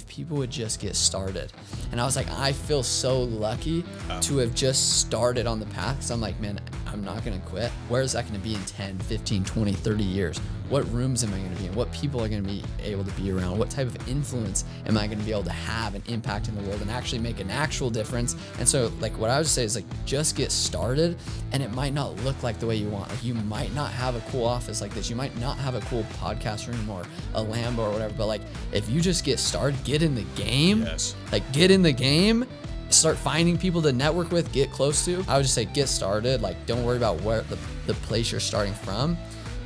if people would just get started. And I was like, I feel so lucky oh. to have just started on the path because I'm like, man, I'm not going to quit. Where is that going to be in 10, 15, 20, 30 years? What rooms am I going to be in? What people are going to be able to be around? What type of influence am I going to be able to have an impact in the world and actually make an actual difference? And so, like, what I would say is, like, just get started and it might not look like the way you want. Like, you might not have a cool office like this. You might not have a cool podcast room or a Lambo or whatever. But, like, if you just get started, get in the game, Yes. like, get in the game start finding people to network with, get close to. I would just say get started. Like don't worry about where the, the place you're starting from.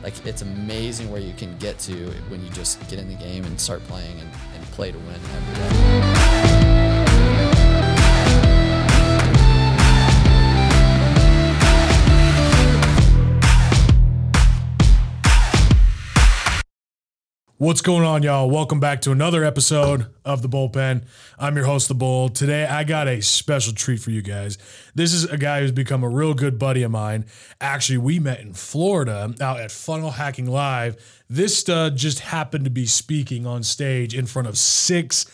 Like it's amazing where you can get to when you just get in the game and start playing and, and play to win every day. What's going on, y'all? Welcome back to another episode of The Bullpen. I'm your host, The Bull. Today, I got a special treat for you guys. This is a guy who's become a real good buddy of mine. Actually, we met in Florida out at Funnel Hacking Live. This stud just happened to be speaking on stage in front of six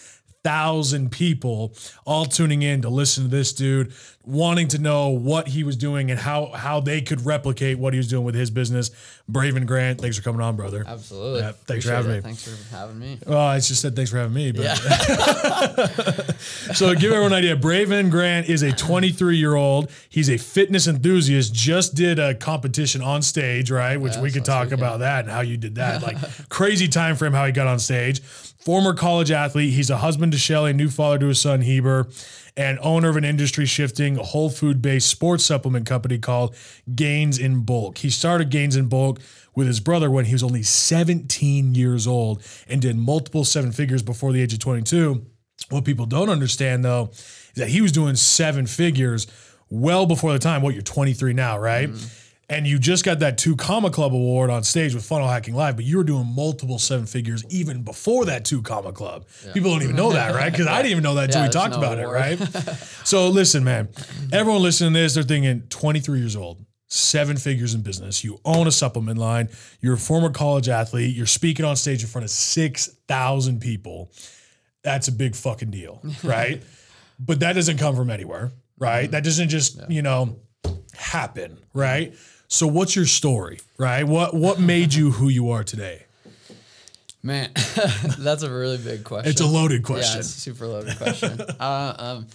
thousand people all tuning in to listen to this dude wanting to know what he was doing and how how they could replicate what he was doing with his business braven grant thanks for coming on brother Absolutely. Yeah, thanks for having it. me. Thanks for having me. well i just said thanks for having me but Yeah. so give everyone an idea braven grant is a 23 year old he's a fitness enthusiast just did a competition on stage right which Yeah, we could talk weekend. about that and how you did that like crazy time frame how he got on stage former college athlete he's a husband to shelly new father to his son heber and owner of an industry shifting whole food based sports supplement company called gains in bulk he started gains in bulk with his brother when he was only 17 years old and did multiple seven figures before the age of 22 what people don't understand though is that he was doing seven figures well before the time. What you're 23 now, right? Mm-hmm. And you just got that two comma club award on stage with Funnel Hacking Live, but you were doing multiple seven figures even before that two comma club. People don't even know that, right? Because I didn't even know that until Yeah, we talked no about award. it, right? so listen, man, everyone listening to this, they're thinking 23 years old. Seven figures in business. You own a supplement line. You're a former college athlete. You're speaking on stage in front of 6,000 people that's a big fucking deal, right? but that doesn't come from anywhere, right? Mm-hmm. That doesn't just, you know, happen, right? So what's your story, right? What what made you who you are today? Man, that's a really big question. It's a loaded Yeah, question. it's a super loaded question. uh, um,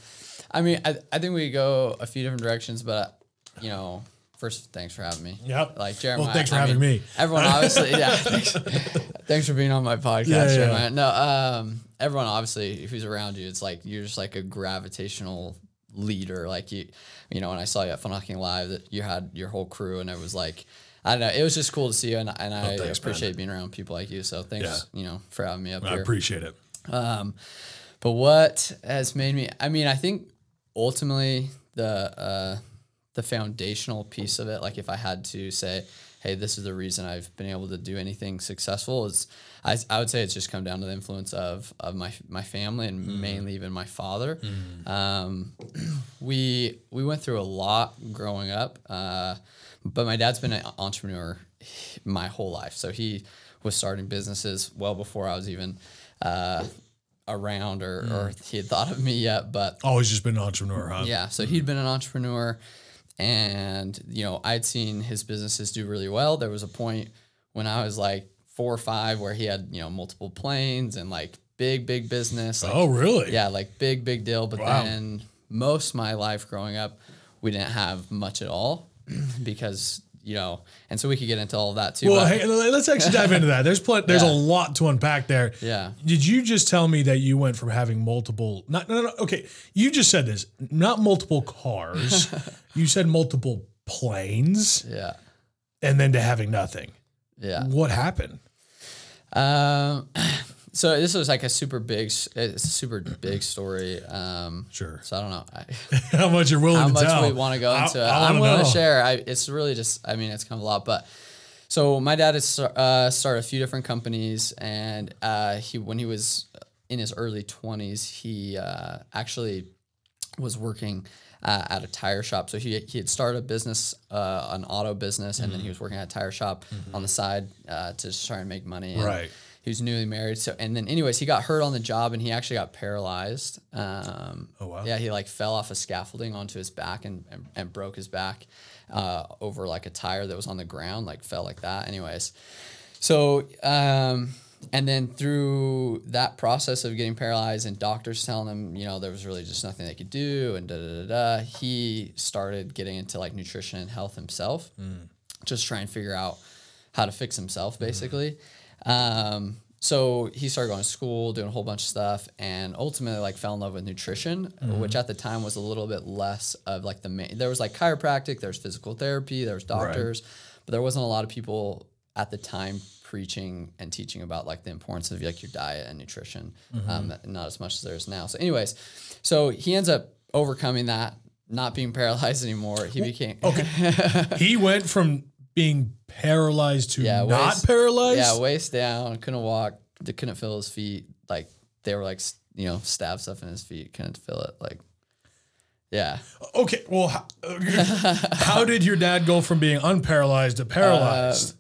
I mean, I, I think we go a few different directions, but you know, first, thanks for having me. Yep. Like Jeremiah. Well, thanks for I having mean, me. Everyone obviously, yeah. Thanks, thanks for being on my podcast, Yeah, yeah, Jeremiah. No, um, everyone obviously who's around you, it's like you're just like a gravitational leader. Like you, you know, when I saw you at Funhacking Live, that you had your whole crew, and it was like. I don't know. It was just cool to see you, and, and I Oh, thanks, man. appreciate being around people like you. So thanks, you know, for having me up I here. appreciate it. Um, but what has made me? I mean, I think ultimately the uh, the foundational piece of it, like if I had to say, hey, this is the reason I've been able to do anything successful, is I, I would say it's just come down to the influence of of my my family and mainly even my father. Um, we we went through a lot growing up, uh, but my dad's been an entrepreneur my whole life. So he was starting businesses well before I was even uh, around or, or he had thought of me yet. But Always just been an entrepreneur, huh? yeah, so he'd been an entrepreneur, and you know I'd seen his businesses do really well. There was a point when I was like four or five where he had you know multiple planes and like big big business. Like, Oh, really? yeah, like big, big deal. But Wow. then most of my life growing up, we didn't have much at all because, you know, and so we could get into all of that too. Well, hey, let's actually dive into that. There's pl- there's Yeah. a lot to unpack there. Yeah. Did you just tell me that you went from having multiple? Not no no. no okay, you just said this. Not multiple cars. you said multiple planes, yeah. and then to having nothing. Yeah. What happened? Um, so this was like a super big, it's a super big story. Um, Sure. so I don't know. I, How much you're willing to how to much tell? we want to go I- into I it. wanna I'm willing know. to share. I, it's really just, I mean, it's kind of a lot, but so my dad has uh, started a few different companies, and uh, he when he was in his early 20s, he uh, actually was working uh, at a tire shop. So he, he had started a business, uh, an auto business, and then Mm-hmm. he was working at a tire shop on the side uh, to just try and make money. And Right. He was newly married. So and then anyways, he got hurt on the job and he actually got paralyzed. Um, Oh, wow. Yeah, he like fell off a scaffolding onto his back and and, and broke his back uh, over like a tire that was on the ground, like fell like that. Anyways, so um, and then through that process of getting paralyzed and doctors telling him, you know, there was really just nothing they could do and da da da da, he started getting into like nutrition and health himself, just trying to figure out how to fix himself basically. Um, so he started going to school, doing a whole bunch of stuff, and ultimately like fell in love with nutrition, which at the time was a little bit less of like the main. There was like chiropractic, there's physical therapy, there's doctors, but there wasn't a lot of people at the time preaching and teaching about like the importance of like your diet and nutrition. Um, not as much as there is now. So, anyways, so he ends up overcoming that, not being paralyzed anymore. He became okay. he went from being paralyzed to Yeah, not waist- paralyzed. Yeah, waist down, couldn't walk, couldn't feel his feet. Like they were like, you know, stab stuff in his feet, couldn't feel it. Like, yeah. Okay, well, how, how did your dad go from being unparalyzed to paralyzed?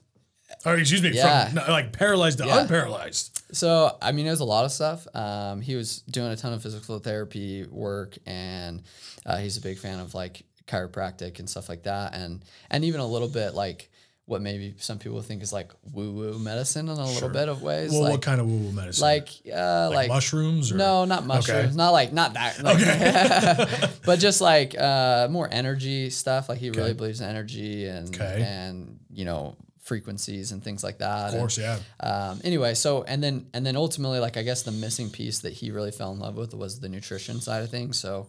or excuse me, Uh, yeah. from like paralyzed to Yeah. unparalyzed. So, I mean, it was a lot of stuff. Um, he was doing a ton of physical therapy work, and uh, he's a big fan of like chiropractic and stuff like that, and and even a little bit like what maybe some people think is like woo woo medicine in a little bit of ways, Well, like what kind of woo woo medicine? like uh, like, mushrooms? Or? No, not mushrooms. Not like not that. Like, but just like uh, more energy stuff. Like he really believes in energy and Okay. and you know frequencies and things like that. Of course, yeah. um, anyway, so and then and then ultimately, like I guess the missing piece that he really fell in love with was the nutrition side of things. So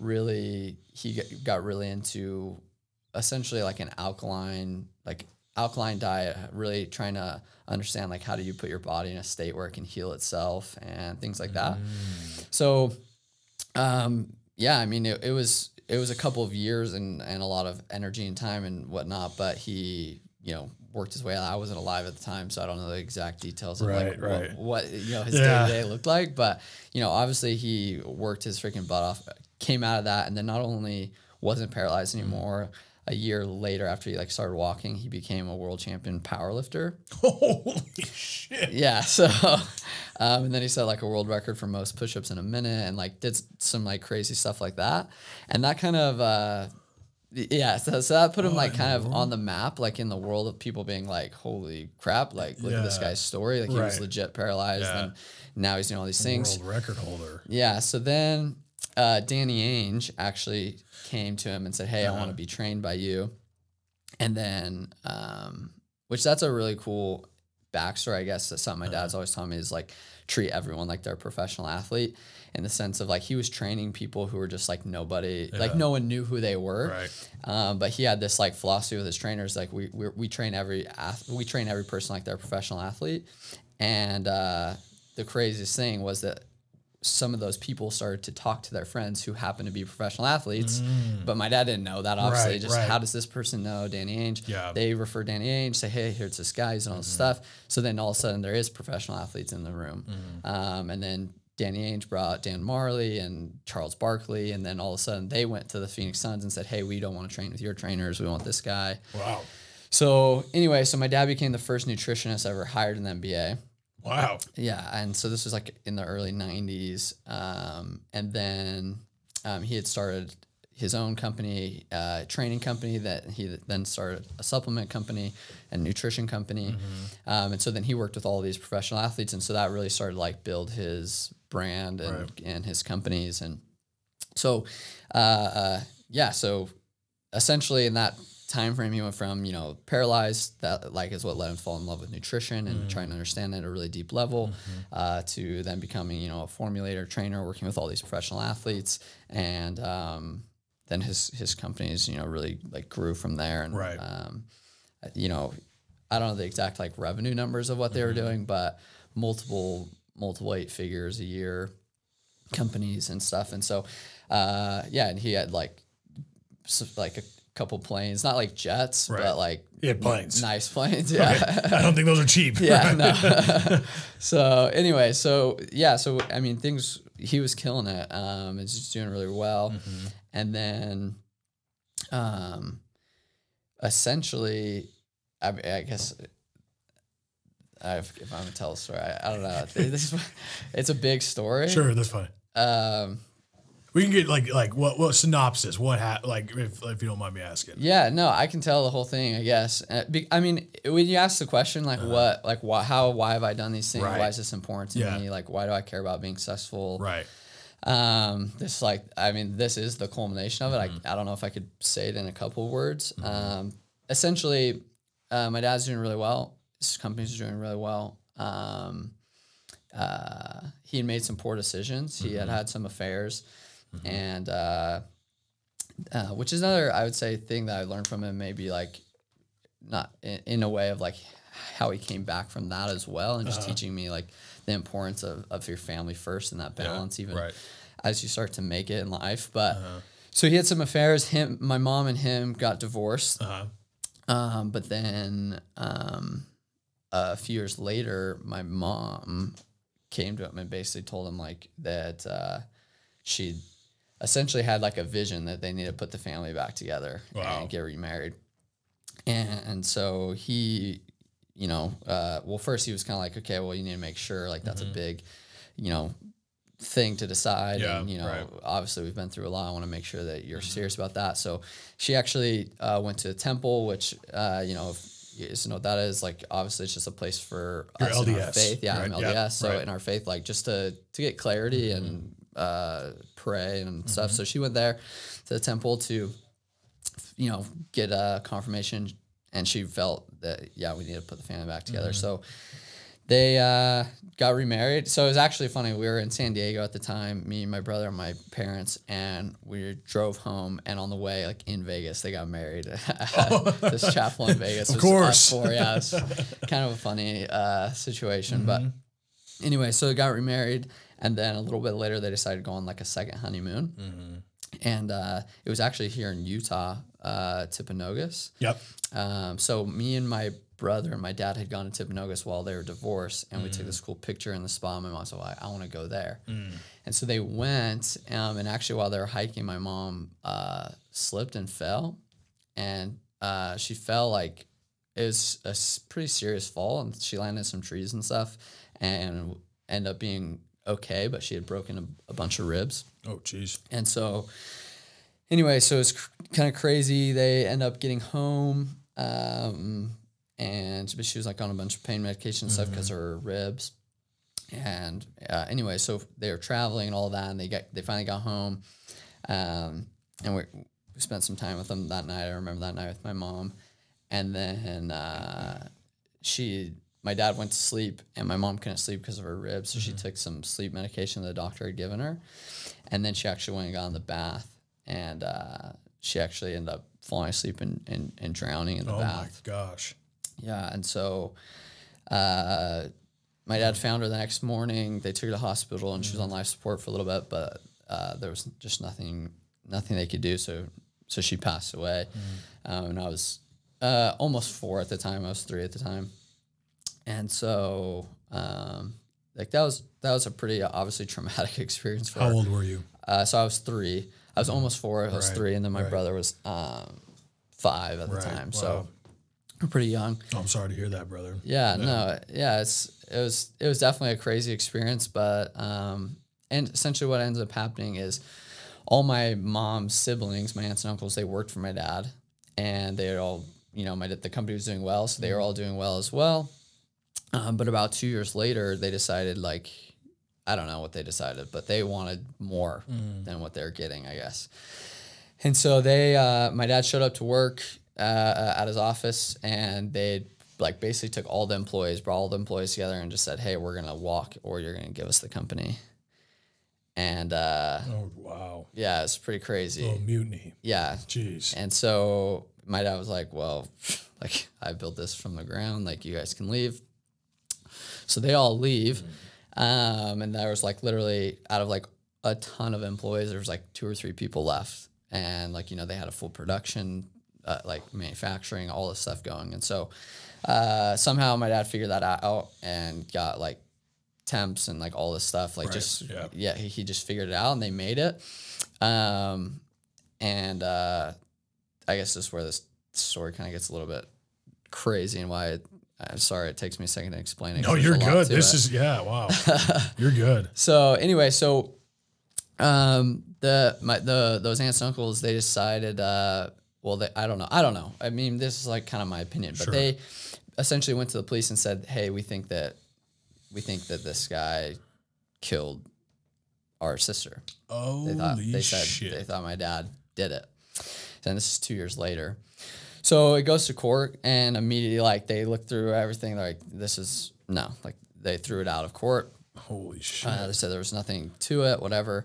really, he got really into essentially like an alkaline, like alkaline diet. Really trying to understand like how do you put your body in a state where it can heal itself and things like that. So, um, yeah, I mean, it, it was it was a couple of years and and a lot of energy and time and whatnot. But he, you know, worked his way out. I wasn't alive at the time, so I don't know the exact details of Right, like right. What, what you know his day to day looked like. But you know, obviously he worked his freaking butt off, came out of that, and then not only wasn't paralyzed anymore. A year later, after he like started walking, he became a world champion powerlifter. Holy shit. Yeah. So, um, and then he set like a world record for most push-ups in a minute, and like did some like crazy stuff like that, and that kind of. Uh, yeah, so, so that put him like kind of on the map, like in the world of people being like, "Holy crap!" Like, look at this guy's story. Like he was legit paralyzed, Yeah. and now he's doing all these things. World record holder. Yeah. So then uh, Danny Ainge actually came to him and said, "Hey, I want to be trained by you." And then, um, which that's a really cool backstory, I guess. That's something my dad's always taught me is like treat everyone like they're a professional athlete. In the sense of like he was training people who were just like nobody, like no one knew who they were. Right. Um, but he had this like philosophy with his trainers, like we we, we train every ath- we train every person like they're a professional athlete. And uh, the craziest thing was that some of those people started to talk to their friends who happen to be professional athletes. But my dad didn't know that. Obviously, Mm. Right, just right. how does this person know Danny Ainge? Yeah. They refer Danny Ainge, say, hey, here's this guy, he's and all this stuff. So then all of a sudden there is professional athletes in the room. Mm-hmm. Um, and then Danny Ainge brought Dan Majerle and Charles Barkley. And then all of a sudden they went to the Phoenix Suns and said, hey, we don't want to train with your trainers. We want this guy. Wow. So anyway, so my dad became the first nutritionist ever hired in the NBA. Wow. Yeah, and so this was like in the early '90s, um, and then um, he had started his own company, uh, training company that he then started a supplement company and nutrition company, um, and so then he worked with all these professional athletes, and so that really started like build his brand and and his companies, and so uh, uh, yeah, so essentially in that time frame he went from you know paralyzed that like is what let him fall in love with nutrition and trying to understand it at a really deep level uh, to then becoming you know a formulator trainer working with all these professional athletes. And um, then his his companies you know really like grew from there. And Right. um, you know I don't know the exact like revenue numbers of what they were doing but multiple multiple eight figures a year companies and stuff. And so uh, yeah and he had like s- like a couple planes, not like jets, Right. but like He had planes. nice planes. Yeah. I don't think those are cheap. yeah. No. so anyway, so yeah, so I mean things he was killing it. Um and just doing really well. Mm-hmm. And then um essentially I, I guess I've, if I'm gonna tell a story, I, I don't know. This is, it's a big story. Sure, that's fine. Um, We can get like like what what synopsis? What ha- like if if you don't mind me asking? yeah, no, I can tell the whole thing. I guess. Uh, be, I mean, when you ask the question, like, what, like, why, how, why have I done these things? Uh-huh. Right. Why is this important to Yeah. me? Like, why do I care about being successful? Right. Um, this like, I mean, this is the culmination of it. Mm-hmm. I, I don't know if I could say it in a couple of words. Um, essentially, uh, my dad's doing really well. His company's doing really well. Um, uh, he had made some poor decisions. He Mm-hmm. had had some affairs, and uh, uh, which is another I would say thing that I learned from him. Maybe like not in, in a way of like how he came back from that as well, and just Uh-huh. teaching me like the importance of, of your family first and that balance, even right. as you start to make it in life. But Uh-huh. so he had some affairs. Him, my mom, and him got divorced. Uh-huh. Um, but then um, a few years later, my mom came to him and basically told him like that uh, she essentially had like a vision that they need to put the family back together Wow. and get remarried. And, and so he, you know, uh, well, first he was kind of like, okay, well, you need to make sure like that's a big, you know, thing to decide. Yeah, and, you know, right. Mm-hmm. obviously we've been through a lot. I want to make sure that you're serious about that. So she actually uh, went to a temple, which, uh, you know, if you guys know what that is, like, obviously it's just a place for Your us in our LDS, faith. Yeah, right? I'm LDS. so right. in our faith, like just to, to get clarity and uh, pray and stuff. Mm-hmm. So she went there to the temple to, you know, get a confirmation and she felt that, yeah, we need to put the family back together. Mm-hmm. So they uh, got remarried. So it was actually funny. We were in San Diego at the time, me, and my brother, and my parents, and we drove home. And on the way, like in Vegas, they got married at this chapel in Vegas. Of It was course. four, yeah, it's kind of a funny uh, situation. But anyway, so they got remarried, and then a little bit later, they decided to go on like a second honeymoon. And uh, it was actually here in Utah, uh, Timpanogos. Yep. Um, so me and my brother and my dad had gone to Timpanogos while they were divorced, and we took this cool picture in the spa. My mom said, well, I, I want to go there. And so they went, um, and actually while they were hiking, my mom uh, slipped and fell, and uh, she fell like it was a pretty serious fall, and she landed in some trees and stuff, and ended up being okay, but she had broken a, a bunch of ribs. Oh, jeez. And so, anyway, so it's cr- kind of crazy. They end up getting home, um, and but she was like on a bunch of pain medication and stuff because of her ribs. And uh, anyway, so they were traveling and all that, and they got they finally got home, um, and we, we spent some time with them that night. I remember that night with my mom, and then uh, she my dad went to sleep and my mom couldn't sleep because of her ribs so she took some sleep medication the doctor had given her. And then she actually went and got in the bath and uh, she actually ended up falling asleep and, and, and drowning in the bath. Oh my gosh. yeah and so uh, my dad found her the next morning. They took her to the hospital and she was on life support for a little bit but uh, there was just nothing nothing they could do so so she passed away. Um, and i was uh, almost four at the time. I was three at the time and so um, like that was that was a pretty obviously traumatic experience for How old were you? Uh, so I was three. I was almost four. I was Right, three, and then my right. brother was um, five at the Right, time. wow. So we're pretty young. Oh, I'm sorry to hear that, brother. Yeah, no, yeah, it's it was it was definitely a crazy experience, but um, and essentially what ends up happening is all my mom's siblings, my aunts and uncles, they worked for my dad, and they all, you know, my the company was doing well, so they were all doing well as well. Um, but about two years later, they decided like, I don't know what they decided, but they wanted more than what they're getting, I guess. And so they, uh, my dad showed up to work uh, at his office, and they like basically took all the employees, brought all the employees together, and just said, "Hey, we're gonna walk, or you're gonna give us the company." And uh, Oh, wow. yeah, it's pretty crazy. Oh, mutiny. Yeah, Jeez. and so my dad was like, "Well, like I built this from the ground. Like you guys can leave." So they all leave, um, and there was like literally out of like a ton of employees, there was like two or three people left, and like you know they had a full production, uh, like manufacturing, all this stuff going, and so uh, somehow my dad figured that out and got like temps and like all this stuff, like Right, just yeah. yeah, he, he just figured it out and they made it, um, and uh, I guess this is where this story kind of gets a little bit crazy and why I'm sorry, it takes me a second to explain it. No, you're good. This it. is yeah, wow. you're good. So anyway, so um, the my the those aunts and uncles they decided. Uh, well, they, I don't know. I don't know. I mean, this is like kind of my opinion, but Sure. they essentially went to the police and said, "Hey, we think that we think that this guy killed our sister." Oh, They thought they said shit. they thought my dad did it. And this is two years later. So it goes to court and immediately like they look through everything. They're like, this is no, like they threw it out of court. Holy shit. Uh, they said there was nothing to it, whatever.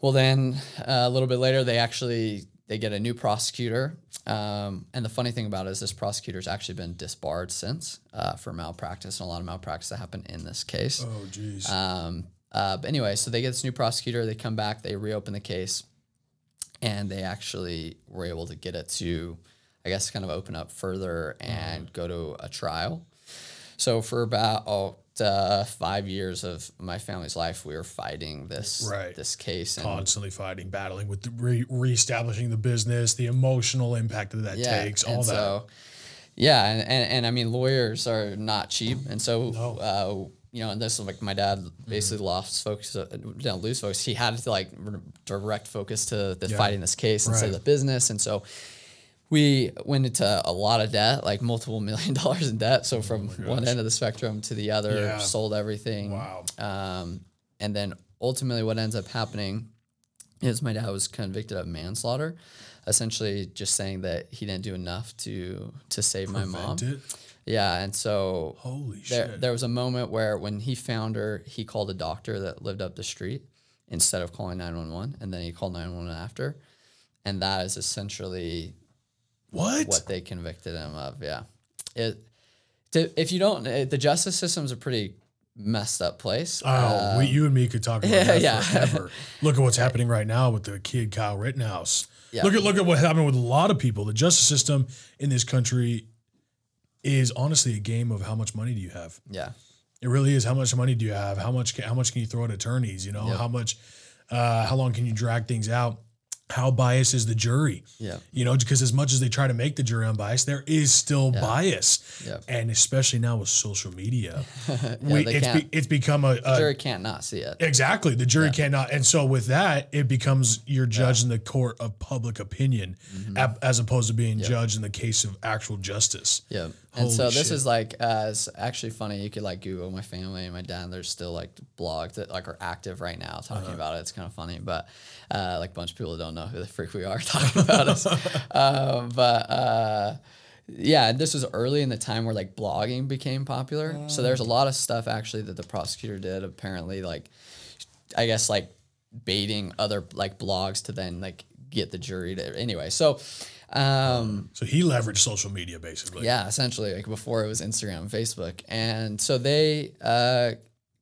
Well, then uh, a little bit later, they actually they get a new prosecutor. Um, and the funny thing about it is this prosecutor's actually been disbarred since uh, for malpractice and a lot of malpractice that happened in this case. oh jeez. Um, uh, but anyway, so they get this new prosecutor. They come back. They reopen the case, and they actually were able to get it to, I guess, kind of open up further and go to a trial. So for about uh, five years of my family's life, we were fighting this Right. this case, and Constantly fighting, battling with the re- reestablishing the business, the emotional impact that that takes, all that. So, yeah, and, and, and I mean, lawyers are not cheap, and so uh, you know, and this is like my dad Mm-hmm. basically lost focus, uh, didn't lose focus. He had to like r- direct focus to the Yeah. fighting this case instead of the business, and so we went into a lot of debt, like multiple million dollars in debt. So from one end of the spectrum to the other, Oh Yeah. sold everything. Wow. Um, and then ultimately, what ends up happening is my dad was convicted of manslaughter, essentially just saying that he didn't do enough to to save my mom. It? Yeah, and so Holy there shit. there was a moment where when he found her, he called a doctor that lived up the street instead of calling nine one one, and then he called nine one one after, and that is essentially what? what they convicted him of. Yeah, it. To, if you don't, eh, the justice system's a pretty messed up place. Oh, we, you and me could talk about yeah, that yeah. forever. look at what's happening right now with the kid Kyle Rittenhouse. Yeah. Look at look at what happened with a lot of people. The justice system in this country is honestly a game of how much money do you have. yeah, It really is. How much money do you have? How much? How much can you throw at attorneys? You know, how much? Uh, how long can you drag things out? How biased is the jury? yeah, You know, because as much as they try to make the jury unbiased, there is still bias, Yeah. and especially now with social media, yeah. we, it's, be, it's become a, a jury can't not see it. Exactly. The jury cannot. And so with that, it becomes you're judged in the court of public opinion Mm-hmm. ap- as opposed to being judged in the case of actual justice. Yeah. And Holy so this shit. is like uh, it's actually funny. You could like Google my family and my dad. There's still like blogs that like are active right now talking Uh-huh. about it. It's kind of funny, but uh, like a bunch of people don't know who the freak we are talking about us. um, but uh, yeah, this was early in the time where like blogging became popular. So there's a lot of stuff actually that the prosecutor did. Apparently, like I guess like baiting other like blogs to then like get the jury to anyway. So. Um, So he leveraged social media basically. yeah, essentially, like before it was Instagram and Facebook. And so they uh,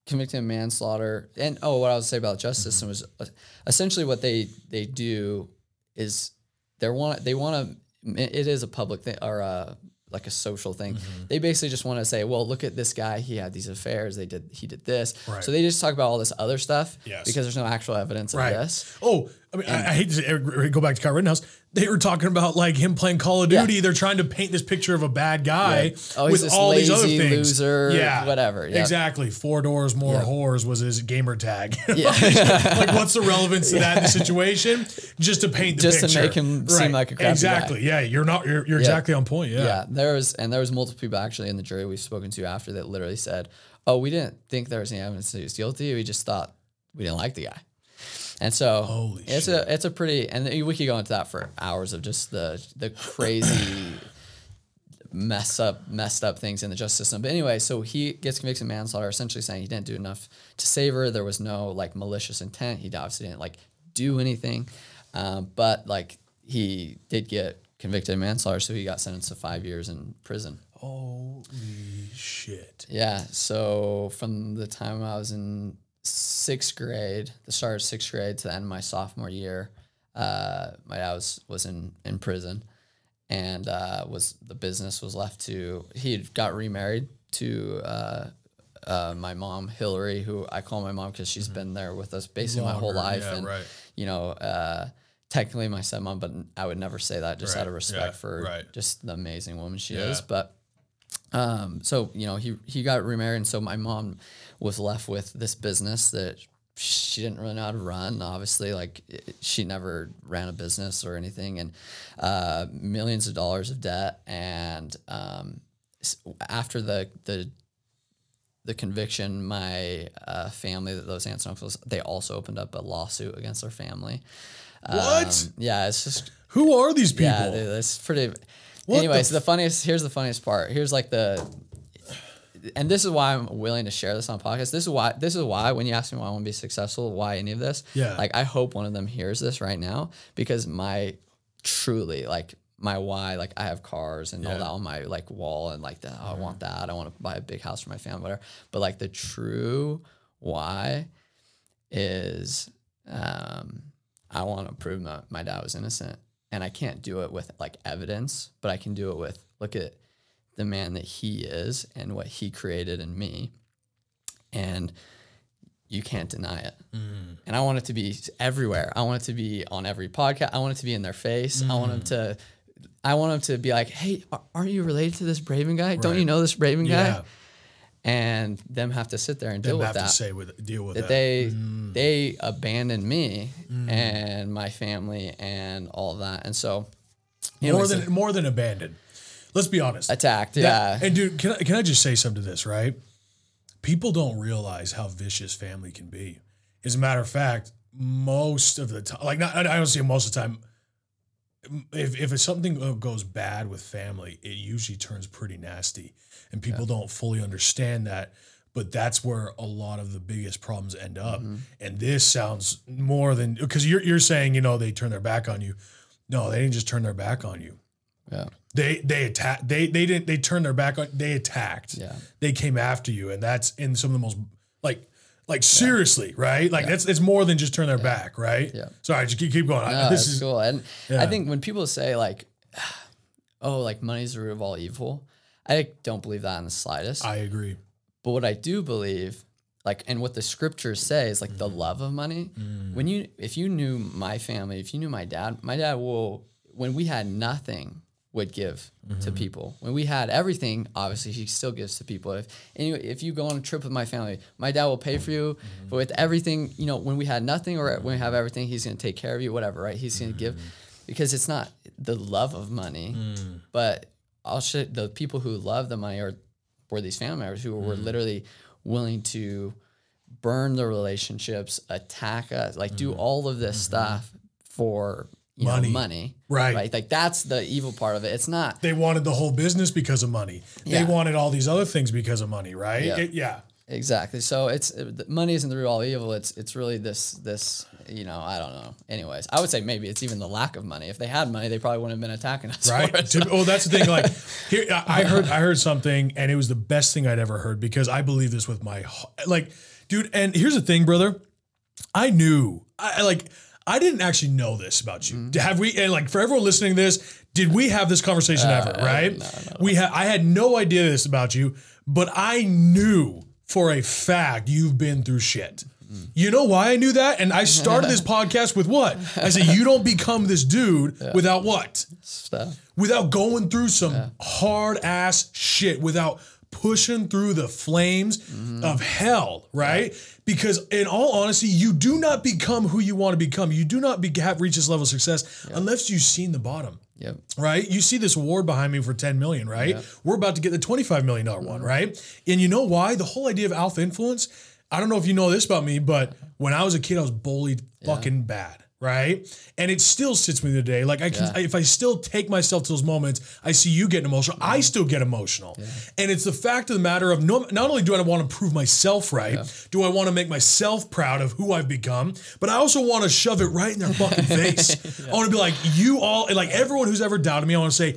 convicted of manslaughter. And oh, what I was say about the justice system was uh, essentially what they they do is they want they want to. It is a public thing or a, like a social thing. Mm-hmm. They basically just want to say, well, look at this guy. He had these affairs. They did. He did this. Right. So they just talk about all this other stuff Yes. because there's no actual evidence of this. Oh, I mean, I, I hate to say, uh, go back to Kyle Rittenhouse. They were talking about like him playing Call of Yeah. Duty. They're trying to paint this picture of a bad guy Oh, he's with all these other things. loser, whatever. Yep. Exactly. Four doors more whores was his gamer tag. Yeah. like, what's the relevance to that in the situation? Just to paint the Just to picture. make him seem like a crappy guy. Exactly. Yeah. You're not. You're, you're exactly on point. Yeah. Yeah, there was, and there was multiple people actually in the jury we've spoken to after that literally said, "Oh, we didn't think there was any evidence that he was guilty. We just thought we didn't like the guy." And so Holy it's a it's a pretty, and we could go into that for hours of just the the crazy mess up messed up things in the justice system. But anyway, so he gets convicted of manslaughter, essentially saying he didn't do enough to save her. There was no like malicious intent. He obviously didn't like do anything, um, but like he did get convicted of manslaughter, so he got sentenced to five years in prison. Holy shit. Yeah. So from the time I was in sixth grade, the start of sixth grade to the end of my sophomore year, uh, my dad was was in in prison, and uh, was the business was left to he got remarried to. Uh, uh, my mom Hillary, who I call my mom because she's been there with us basically my whole Mm-hmm. Life, yeah, and right. you know, uh, technically my stepmom, but I would never say that just out of respect yeah, for right. just the amazing woman she Yeah. is. But um, so you know he he got remarried, and so my mom was left with this business that she didn't really know how to run. Obviously, like it, she never ran a business or anything, and uh, millions of dollars of debt. And um, after the the the conviction, my uh, family, those aunts and uncles, they also opened up a lawsuit against their family. What? Um, yeah, it's just Who are these people? yeah, dude, that's pretty. What Anyways, the the, funniest. Here's the funniest part. Here's like the, and this is why I'm willing to share this on podcast. This is why. This is why when you ask me why I want to be successful, why any of this. Yeah. Like I hope one of them hears this right now because my, truly like my why like I have cars and all that on my like wall and like that. Oh, I want that. I want to buy a big house for my family, whatever. But like the true why is um, I want to prove my, my dad was innocent. And I can't do it with like evidence, but I can do it with look at the man that he is and what he created in me. And you can't deny it. Mm. And I want it to be everywhere. I want it to be on every podcast. I want it to be in their face. I want them mm. to I want them to be like, "Hey, aren't you related to this Braven guy? Don't you know this Braven yeah. guy?" And them have to sit there and deal Them with have that say with deal with that that. they mm. they abandoned me and my family and all that. And so more than more than abandoned. Let's be honest. attacked. That- yeah. And dude, can I, can I just say something to this, right? People don't realize how vicious family can be. As a matter of fact, most of the time, like not, I don't say most of the time. If if it's something goes bad with family, it usually turns pretty nasty, and people don't fully understand that. But that's where a lot of the biggest problems end up. Mm-hmm. And this sounds more than because you're you're saying you know they turn their back on you. No, they didn't just turn their back on you yeah. They they attacked they they didn't they turned their back on they attacked Yeah. they came after you and that's in some of the most like like seriously right like that's it's more than just turn their back right Yeah. sorry just keep, keep going I- No, this is cool. And Yeah. I think when people say like, "Oh, like money's the root of all evil," I don't believe that in the slightest. i agree But what I do believe, like, and what the scriptures say is like Mm. the love of money. When you, if you knew my family, if you knew my dad, my dad will, when we had nothing, would give to Mm-hmm. people. When we had everything, obviously he still gives to people. If anyway, if you go on a trip with my family, my dad will pay for you. Mm-hmm. But with everything, you know, when we had nothing or when we have everything, he's gonna take care of you, whatever, right? He's gonna give Mm-hmm. because it's not the love of money, Mm. but I'll show the people who love the money are were these family members who Mm. were literally willing to burn the relationships, attack us, like do all of this stuff for you. Money. know money, Right. Like that's the evil part of it. It's not. they wanted the whole business because of money they wanted all these other things because of money right Yeah. It- yeah Exactly. So it's uh, it, money isn't the root of all evil. It's it's really this this you know I don't know. Anyways, I would say maybe it's even the lack of money. If they had money, they probably wouldn't have been attacking us. right? it. To- oh, that's the thing. Like here, I heard, I heard something, and it was the best thing I'd ever heard because I believe this with my, like, dude. And here's the thing, brother. I knew, I, like, I didn't actually know this about you. Mm-hmm. Have we? And like, for everyone listening to this, did we have this conversation Uh, ever? Right? We had. I had no idea this about you, but I knew for a fact you've been through shit. Mm. You know why I knew that? And I started this podcast with what? I said, you don't become this dude without what? stuff. without going through some hard ass shit, without pushing through the flames of hell, right? Because in all honesty, you do not become who you want to become. You do not be, have reach this level of success unless you've seen the bottom. Yep. Right? You see this award behind me for 10 million, right? We're about to get the 25 million dollar one, right? And you know why? The whole idea of alpha influence, I don't know if you know this about me, but when I was a kid, I was bullied fucking bad. Right. And it still sits with me today. Like I can, Yeah. if I still take myself to those moments, I see you getting emotional. I still get emotional. And it's the fact of the matter of no, not only do I want to prove myself right, do I want to make myself proud of who I've become, but I also want to shove it right in their fucking face. I want to be like, you all, like everyone who's ever doubted me, I want to say,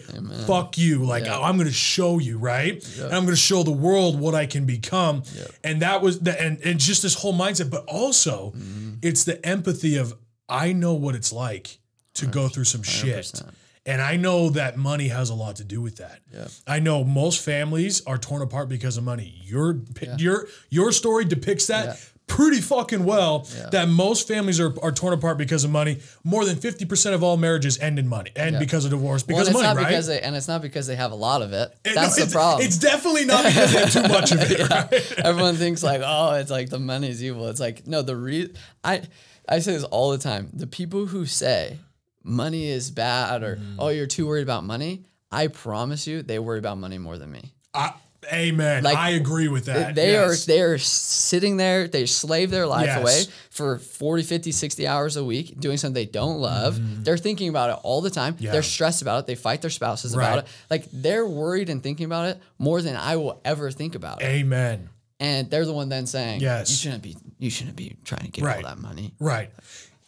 fuck you. Like, I'm going to show you, right? And I'm going to show the world what I can become. And that was the, and, and just this whole mindset, but also mm-hmm. it's the empathy of, I know what it's like to go through some shit. 100%. And I know that money has a lot to do with that. Yeah. I know most families are torn apart because of money. Your your your story depicts that pretty fucking well that most families are, are torn apart because of money. More than 50% of all marriages end in money and because of divorce Well, because and of it's money, not right? because they, and it's not because they have a lot of it. It- That's no, the it's- problem. It's definitely not because they have too much of it. right? Everyone thinks like, oh, it's like the money's evil. It's like no, the re I I say this all the time. The people who say money is bad or Mm. oh you're too worried about money, I promise you they worry about money more than me. I, amen. Like, I agree with that. They yes. are they are sitting there, they slave their life Yes. away for 40, 50, 60 hours a week doing something they don't love. They're thinking about it all the time. Yeah. They're stressed about it. They fight their spouses about it. Like they're worried and thinking about it more than I will ever think about it. Amen. And they're the one then saying, Yes. you shouldn't be you shouldn't be trying to get Right. all that money." Right.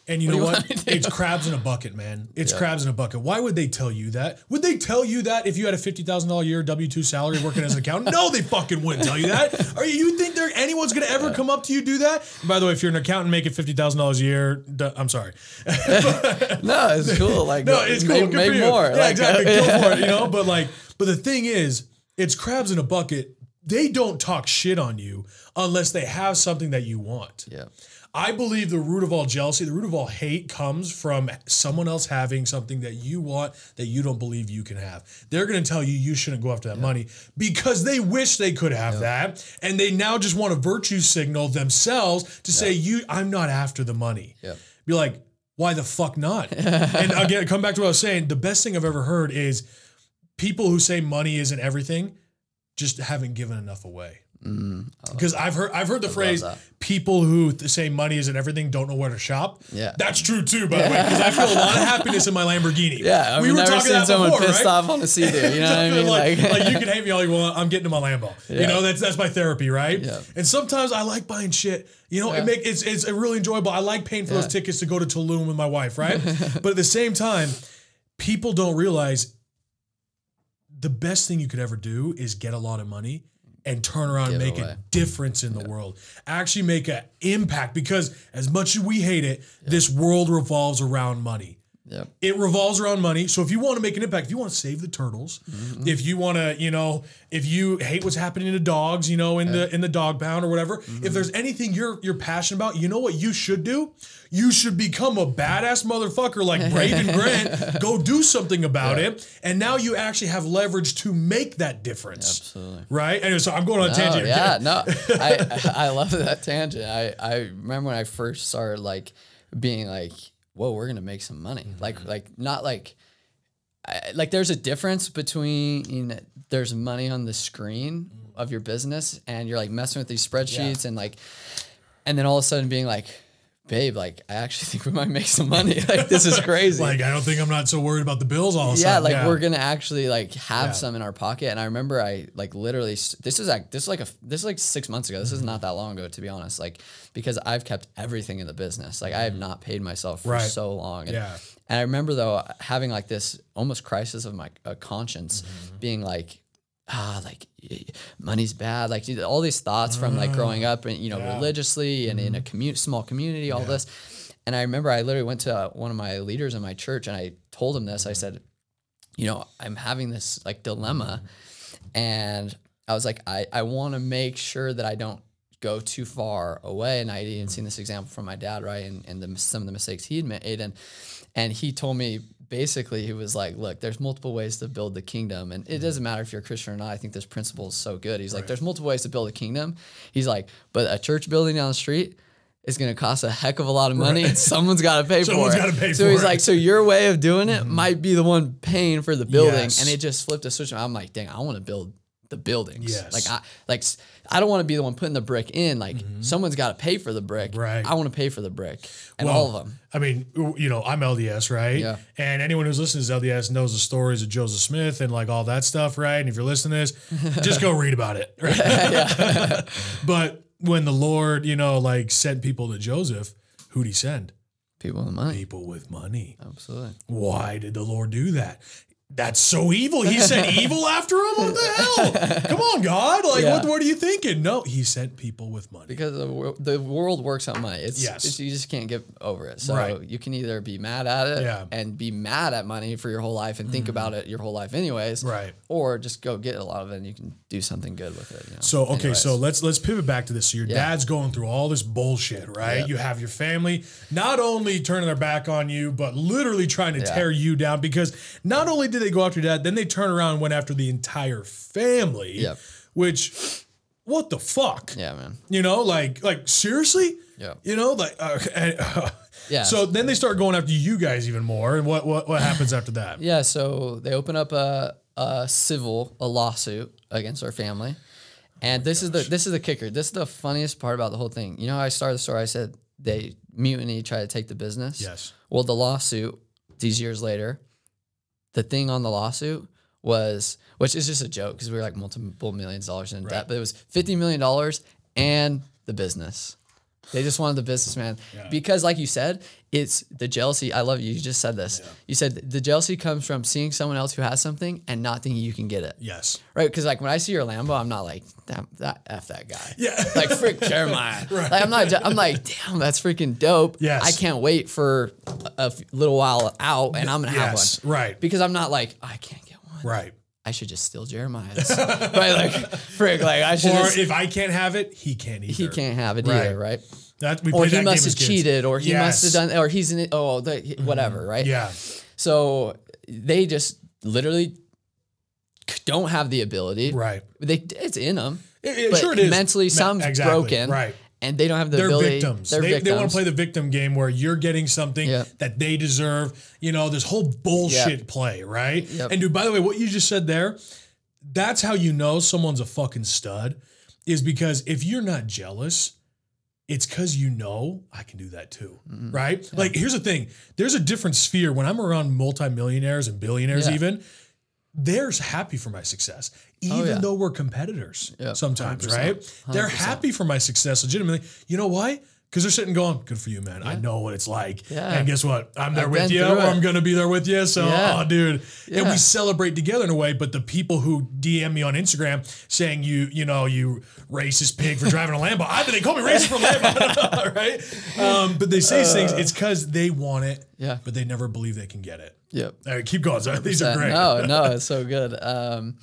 And you What know you what? want me to do? It's crabs in a bucket, man. It's crabs in a bucket. Why would they tell you that? Would they tell you that if you had a fifty thousand dollar year W two salary working as an accountant? No, they fucking wouldn't tell you that. Are you, you think there anyone's gonna ever come up to you do that? And by the way, if you're an accountant making fifty thousand dollars a year, I'm sorry. No, it's cool. Like No, it's cool. Make, make more. Yeah, Like, exactly. Go for it. You know, but like, but the thing is, it's crabs in a bucket. They don't talk shit on you unless they have something that you want. Yeah. I believe the root of all jealousy, the root of all hate comes from someone else having something that you want that you don't believe you can have. They're going to tell you you shouldn't go after that money because they wish they could have that and they now just want to virtue signal themselves to say you I'm not after the money. Yep. Be like, why the fuck not? and again, come back to what I was saying, the best thing I've ever heard is people who say money isn't everything just haven't given enough away. Mm, because I've heard I've heard the phrase people who th- say money isn't everything don't know where to shop. Yeah. that's true too. By the way, because I feel a lot of happiness in my Lamborghini. Yeah, I've we were never talking seen that someone before, pissed right? off on a CD. You know what I mean? like, Like, like you can hate me all you want. I'm getting to my Lambo. You know, that's that's my therapy, right? Yeah. And sometimes I like buying shit. You know, Yeah. it make it's it's really enjoyable. I like paying for those tickets to go to Tulum with my wife, right? but at the same time, people don't realize the best thing you could ever do is get a lot of money and turn around and make away. a difference in the world. Actually make an impact because as much as we hate it, this world revolves around money. Yep. It revolves around money. So if you want to make an impact, if you want to save the turtles, Mm-hmm. if you want to, you know, if you hate what's happening to dogs, you know, in the in the dog pound or whatever, Mm-hmm. if there's anything you're you're passionate about, you know what you should do? You should become a badass motherfucker like Braven Grant. Go do something about it, and now you actually have leverage to make that difference. Absolutely. Right? Anyway, so I'm going on a Oh tangent. yeah, no, I I love that tangent. I I remember when I first started like being like, whoa, we're gonna make some money. Mm-hmm. Like like not like. I, like there's a difference between you know, there's money on the screen of your business and you're like messing with these spreadsheets and like and then all of a sudden being like babe like i actually think we might make some money like this is crazy Like I don't think I'm not so worried about the bills all of a yeah, sudden. like we're gonna actually like have Yeah. some in our pocket. And I remember I like literally this is like this is like a this is like six months ago. This is mm-hmm. not that long ago to be honest. Like because I've kept everything in the business. Like I have mm-hmm. not paid myself for Right. so long. And, Yeah. and I remember though having like this almost crisis of my uh, conscience, mm-hmm. being like. Ah, like money's bad. Like all these thoughts from like growing up and you know Yeah. religiously and in a commu- small community, all this. And I remember I literally went to uh, one of my leaders in my church and I told him this. I said, you know, I'm having this like dilemma. And I was like, I, I want to make sure that I don't go too far away. And I had even seen this example from my dad, right? And, and the, some of the mistakes he'd made. And, and he told me basically, he was like, look, there's multiple ways to build the kingdom. And it doesn't matter if you're a Christian or not. I think this principle is so good. He's like, there's multiple ways to build a kingdom. He's like, but a church building down the street, is going to cost a heck of a lot of money and someone's got to pay Someone's for it. gotta pay so for he's it. Mm-hmm. like, so your way of doing it might be the one paying for the building. Yes. And it just flipped a switch. I'm like, dang, I want to build the buildings. Yes. Like I like I don't want to be the one putting the brick in. Like someone's got to pay for the brick. Mm-hmm. Right. I want to pay for the brick and Well, all of them. I mean, you know, I'm LDS, right? Yeah. And anyone who's listening to LDS knows the stories of Joseph Smith and like all that stuff, right? And if you're listening to this, just go read about it. Right? but when the Lord, you know, like sent people to Joseph, who'd he send? People with money. People with money. Absolutely. Why did the Lord do that? That's so evil. He sent evil after him. What the hell? Come on, God! Like, Yeah. what, what are you thinking? No, he sent people with money. because the, wor- the world works on money. It's, Yes. it's you just can't get over it. So Right. you can either be mad at it Yeah. and be mad at money for your whole life and think mm. about it your whole life anyways, Right. Or just go get a lot of it and you can do something good with it. You know? So okay, Anyways. so let's let's pivot back to this. So your Yeah. dad's going through all this bullshit, right? Yeah. You have your family not only turning their back on you, but literally trying to tear you down because not only did they go after your dad, then they turn around and went after the entire family. Yep. Which what the fuck? yeah, man. You know, like like seriously? Yeah. You know, like uh, and, uh, Yeah. So then they start going after you guys even more. And what what what happens after that? Yeah, so they open up a, a civil, a lawsuit against our family. And this is the this is the kicker. This is the funniest part about the whole thing. You know how I started the story? I said they mutiny try to take the business. Yes. Well, the lawsuit these years later, the thing on the lawsuit was, which is just a joke because we were like multiple millions of dollars in debt, but it was fifty million dollars and the business. They just wanted the businessman because, like you said, it's the jealousy. I love you. You just said this. You said the jealousy comes from seeing someone else who has something and not thinking you can get it. Yes. Right? Because like when I see your Lambo, I'm not like that. That f that guy. Yeah. Like frick Jeremiah. Like I'm not. I'm like damn. That's freaking dope. Yes. I can't wait for a little while out, and I'm gonna have Yes. one. Right. Because I'm not like I can't get one. Right. I should just steal Jeremiah's. right? Like frick. Like I should. Or Just, if I can't have it, he can't either. he can't have it Right. either. Right. That we Or he that must have cheated, or he must have Yes. Mm-hmm. done, or he's in it. Oh, the, whatever. Right. Yeah. So they just literally don't have the ability. Right. They it's in them. It- it- but sure it is. mentally Me- something's exactly, broken. right. And they don't have the They're ability. victims. They're they, victims. they want to play the victim game where you're getting something Yeah. that they deserve. You know, this whole bullshit Yep. play, right? Yep. And dude, by the way, what you just said there, that's how you know someone's a fucking stud, is because if you're not jealous, it's because you know I can do that too, Mm-hmm. right? Like, here's the thing: there's a different sphere when I'm around multimillionaires and billionaires. Yeah. Even they're happy for my success, even Oh, yeah. though we're competitors Yeah, sometimes, 100%, right? They're happy for my success legitimately. You know why? Because they're sitting going, good for you, man. I know what it's like. Yeah. And guess what? I'm there I've with you, or it. I'm going to be there with you. So, Yeah. oh, dude. And we celebrate together in a way. But the people who DM me on Instagram saying you, you know, you racist pig for driving a Lambo, I think they call me racist for a Lambo, right? Um, but they say these things, it's because they want it, Yeah. but they never believe they can get it. Yep. All right, keep going. Sorry, These are great. No, no, it's so good. Um,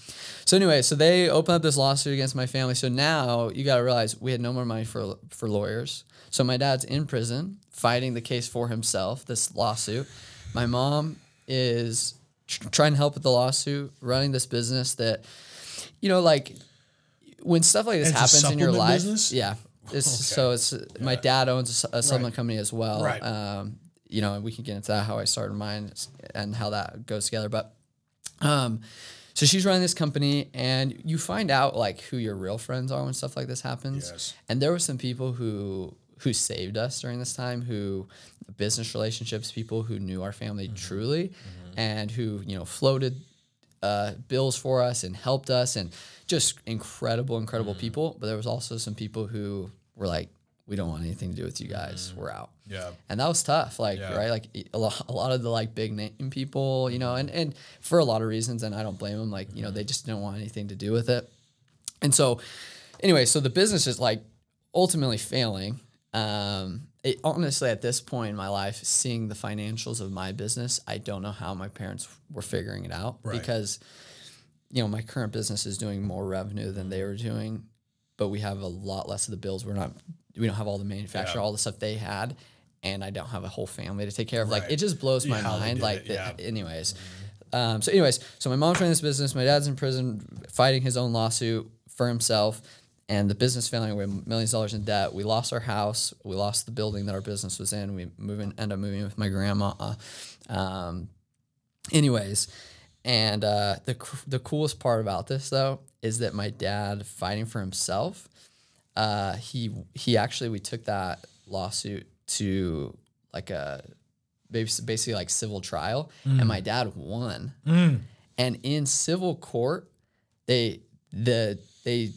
so anyway, so they open up this lawsuit against my family. So now you got to realize we had no more money for for lawyers. So my dad's in prison fighting the case for himself. This lawsuit. My mom is tr- trying to help with the lawsuit, running this business that, you know, like when stuff like this It's a happens in your life. business? Yeah. It's, So it's my dad owns a a, supplement company as well. Right. Um, you know, and we can get into that how I started mine and how that goes together. But um, so she's running this company, and you find out like who your real friends are when stuff like this happens. Yes. And there were some people who who saved us during this time, who business relationships, people who knew our family Mm-hmm. truly, and who you know floated uh, bills for us and helped us, and just incredible, incredible Mm-hmm. people. But there was also some people who were like, "We don't want anything to do with you guys. We're out." Yeah. and that was tough like Yeah. right like a lot, a lot of the like big name people you know and and for a lot of reasons and i don't blame them like you know they just don't want anything to do with it and so anyway so the business is like ultimately failing um it, honestly at this point in my life seeing the financials of my business i don't know how my parents were figuring it out Right. because you know my current business is doing more revenue than they were doing but we have a lot less of the bills we're not we don't have all the manufacturer Yeah. all the stuff they had and i don't have a whole family to take care of like Right. it just blows my Yeah, mind like it, yeah. anyways um, so anyways so my mom's running this business my dad's in prison fighting his own lawsuit for himself and the business failing we have millions of dollars in debt we lost our house we lost the building that our business was in we move in, end up moving with my grandma um, anyways and uh, the, cr- the coolest part about this though is that my dad fighting for himself uh, he he actually we took that lawsuit to like a basically like civil trial and mm. my dad won mm. and in civil court they the they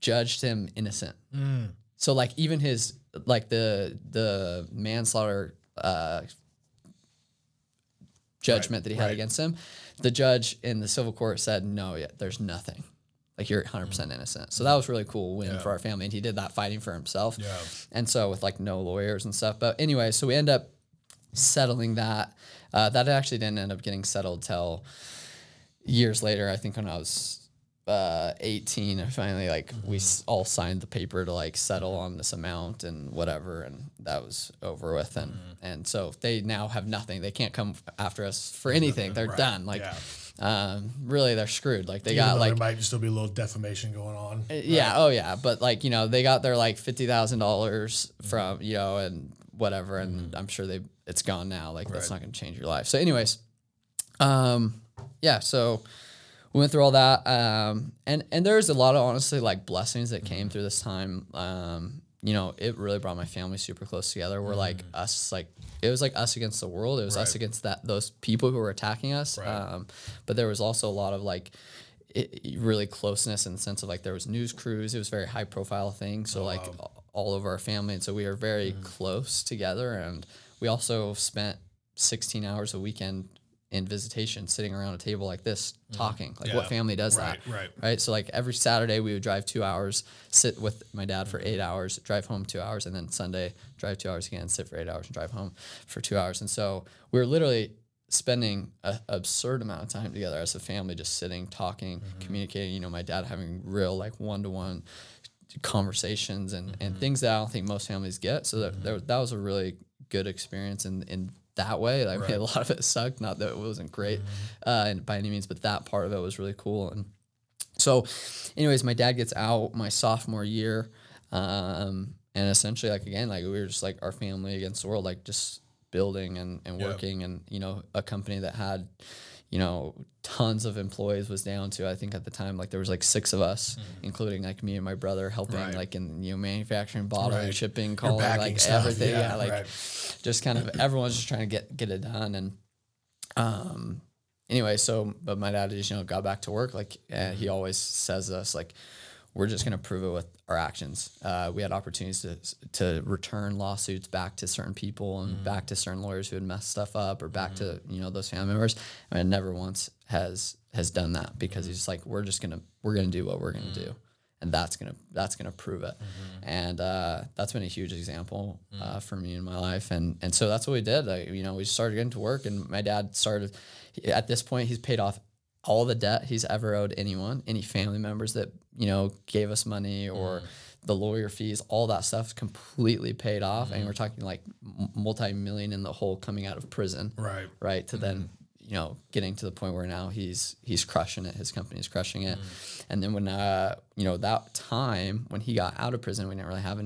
judged him innocent mm. so like even his like the the manslaughter uh judgment that he had right. against him. The judge in the civil court said, no, yeah, there's nothing. Like you're 100% Mm. innocent. So that was really cool win for our family. And he did that fighting for himself. Yeah. And so with like no lawyers and stuff. But anyway, so we end up settling that. Uh, that actually didn't end up getting settled till years later. I think when I was uh, 18, I finally like we s- all signed the paper to like settle on this amount and whatever, and that was over with. And and so they now have nothing. They can't come after us for anything. They're done. Like, um, really, they're screwed. Like they Even got like there might still be a little defamation going on. yeah, oh yeah, but like you know, they got their like fifty thousand dollars Mm-hmm. from you know and whatever, and I'm sure they it's gone now. Like that's not going to change your life. So, anyways, um, yeah, so we went through all that, um, and and there's a lot of honestly like blessings that Mm-hmm. came through this time. Um, you know, it really brought my family super close together. We're like us, like it was like us against the world. It was us Mm-hmm. Against that those people who were attacking us. Right. Um, but there was also a lot of like it, really closeness in the sense of like there was news crews. It was very high profile thing. So like a- all over our family, and so we are very close together. And we also spent 16 hours a weekend in visitation, sitting around a table like this, mm-hmm. talking. Like Yeah. what family does Right, that? right. Right. So like every Saturday we would drive two hours, sit with my dad for eight hours, drive home two hours, and then Sunday drive two hours again, sit for eight hours, and drive home for two hours. And so we were literally spending an absurd amount of time together as a family, just sitting, talking, mm-hmm. communicating. You know, my dad having real like one to one conversations and, and mm-hmm. things that I don't think most families get. So that there, that was a really good experience in in that way. I mean, a lot of it sucked. Not that it wasn't great uh, and by any means, but that part of it was really cool. And so, anyways, my dad gets out my sophomore year, um, and essentially, like again, like we were just like our family against the world, like just building and, and working, and you know, a company that had, you know, tons of employees was down to I think at the time like there was like six of us, including like me and my brother helping Mm-hmm. Right. like in you know manufacturing, bottling, Right. shipping, calling, like stuff. everything, yeah, Yeah, like right. just kind of everyone's just trying to get get it done and um anyway so but my dad just you know got back to work like uh, he always says to us like we're just going to prove it with our actions. Uh, we had opportunities to to return lawsuits back to certain people and back to certain lawyers who had messed stuff up or back to you know those family members. And never once has has done that because he's like we're just gonna we're gonna do what we're gonna do. And that's gonna that's gonna prove it. And uh, that's been a huge example uh, for me in my life. And and so that's what we did. Like, you know we started getting to work and my dad started at this point he's paid off all the debt he's ever owed anyone any family members that you know gave us money or mm. the lawyer fees all that stuff completely paid off. And mm. we're talking like multi-million in the hole coming out of prison. Right. right? To then mm. you know getting to the point where now he's he's crushing it. His company's crushing it. And then when uh you know that time when he got out of prison we didn't really have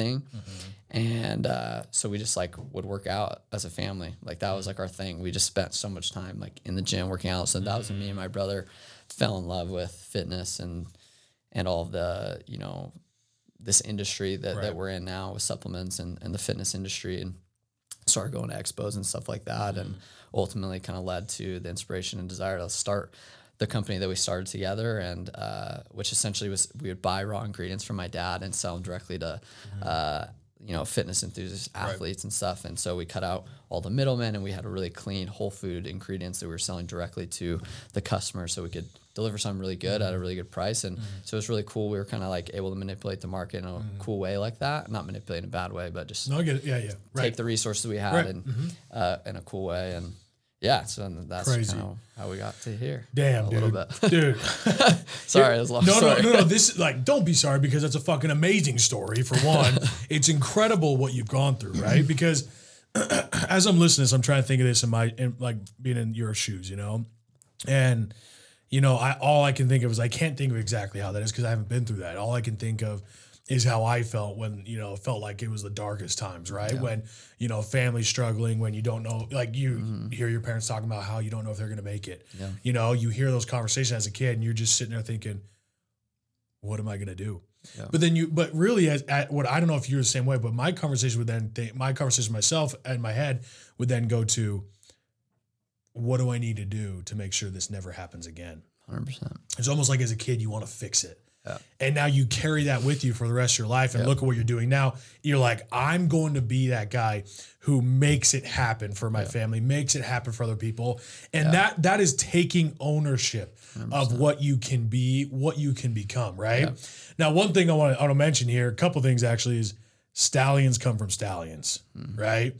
anything mm-hmm. and uh so we just like would work out as a family. Like that was like our thing. We just spent so much time like in the gym working out. So that was when me and my mm-hmm. brother fell in love with fitness and and all the you know this industry that, Right. that we're in now with supplements and, and the fitness industry and started going to expos and stuff like that. And mm-hmm. ultimately kind of led to the inspiration and desire to start the company that we started together and uh, which essentially was we would buy raw ingredients from my dad and sell them directly to uh, you know fitness enthusiasts athletes and stuff. And so we cut out all the middlemen and we had a really clean whole food ingredients that we were selling directly to the customer so we could deliver something really good at a really good price. And so it was really cool. We were kind of like able to manipulate the market in a cool way like that. Not manipulate in a bad way but just No, I get it. Yeah, yeah. Right. take the resources we had Right. and uh, in a cool way. And yeah so that's Crazy. kind of how we got to here Damn, a dude. little bit dude. sorry it was long No, no, story no, no. This is like, don't be sorry because that's a fucking amazing story. For one, it's incredible what you've gone through, right? Because as I'm listening, to this, I'm trying to think of this in my in, like being in your shoes, you know, and you know, I all I can think of is I can't think of exactly how that is because I haven't been through that. All I can think of is how I felt when you know it felt like it was the darkest times, right? When you know family struggling, when you don't know, like you mm-hmm. hear your parents talking about how you don't know if they're going to make it. You know, you hear those conversations as a kid, and you're just sitting there thinking, "What am I going to do?" Yeah. But then you, but really, as at what I don't know if you're the same way, but my conversation would then think, my conversation myself and my head would then go to, what do I need to do to make sure this never happens again? 100% It's almost like as a kid, you want to fix it. And now you carry that with you for the rest of your life. And look at what you're doing now. You're like, I'm going to be that guy who makes it happen for my family, makes it happen for other people. And that that is taking ownership of what you can be, what you can become, right? Now, one thing I want to, I want to mention here, a couple things actually is stallions come from stallions, Mm-hmm. right?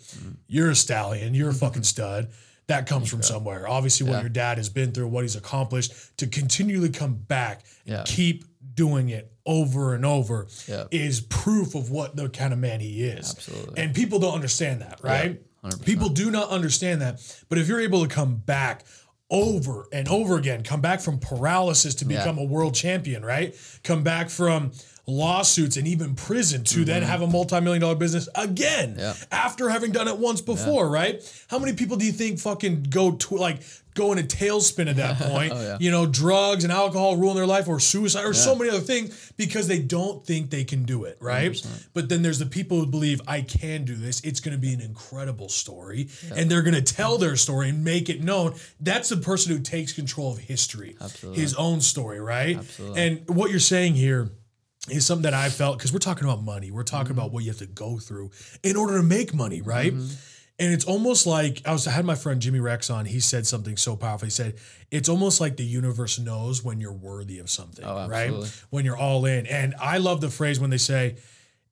You're a stallion, you're a fucking stud. That comes from somewhere. Obviously, what your dad has been through, what he's accomplished, to continually come back and Yeah. keep doing it over and over Yeah. is proof of what the kind of man he is. Absolutely. And people don't understand that, right? 100%. People do not understand that. But if you're able to come back over and over again, come back from paralysis to become a world champion, right? Come back from lawsuits and even prison to then have a multi-million dollar business again Mm-hmm. Yeah. after having done it once before, right? How many people do you think fucking go to like go in a tailspin at that point? Oh, yeah. You know, drugs and alcohol ruin their life or suicide or so many other things because they don't think they can do it, right? But then there's the people who believe I can do this. It's going to be an incredible story and they're going to tell their story and make it known. That's the person who takes control of history, Absolutely. his own story, right? Absolutely. And what you're saying here is something that I felt because we're talking about money. We're talking Mm-hmm. about what you have to go through in order to make money, right? And it's almost like I was I had my friend Jimmy Rex on. He said something so powerful. He said it's almost like the universe knows when you're worthy of something, Oh, right? When you're all in. And I love the phrase when they say,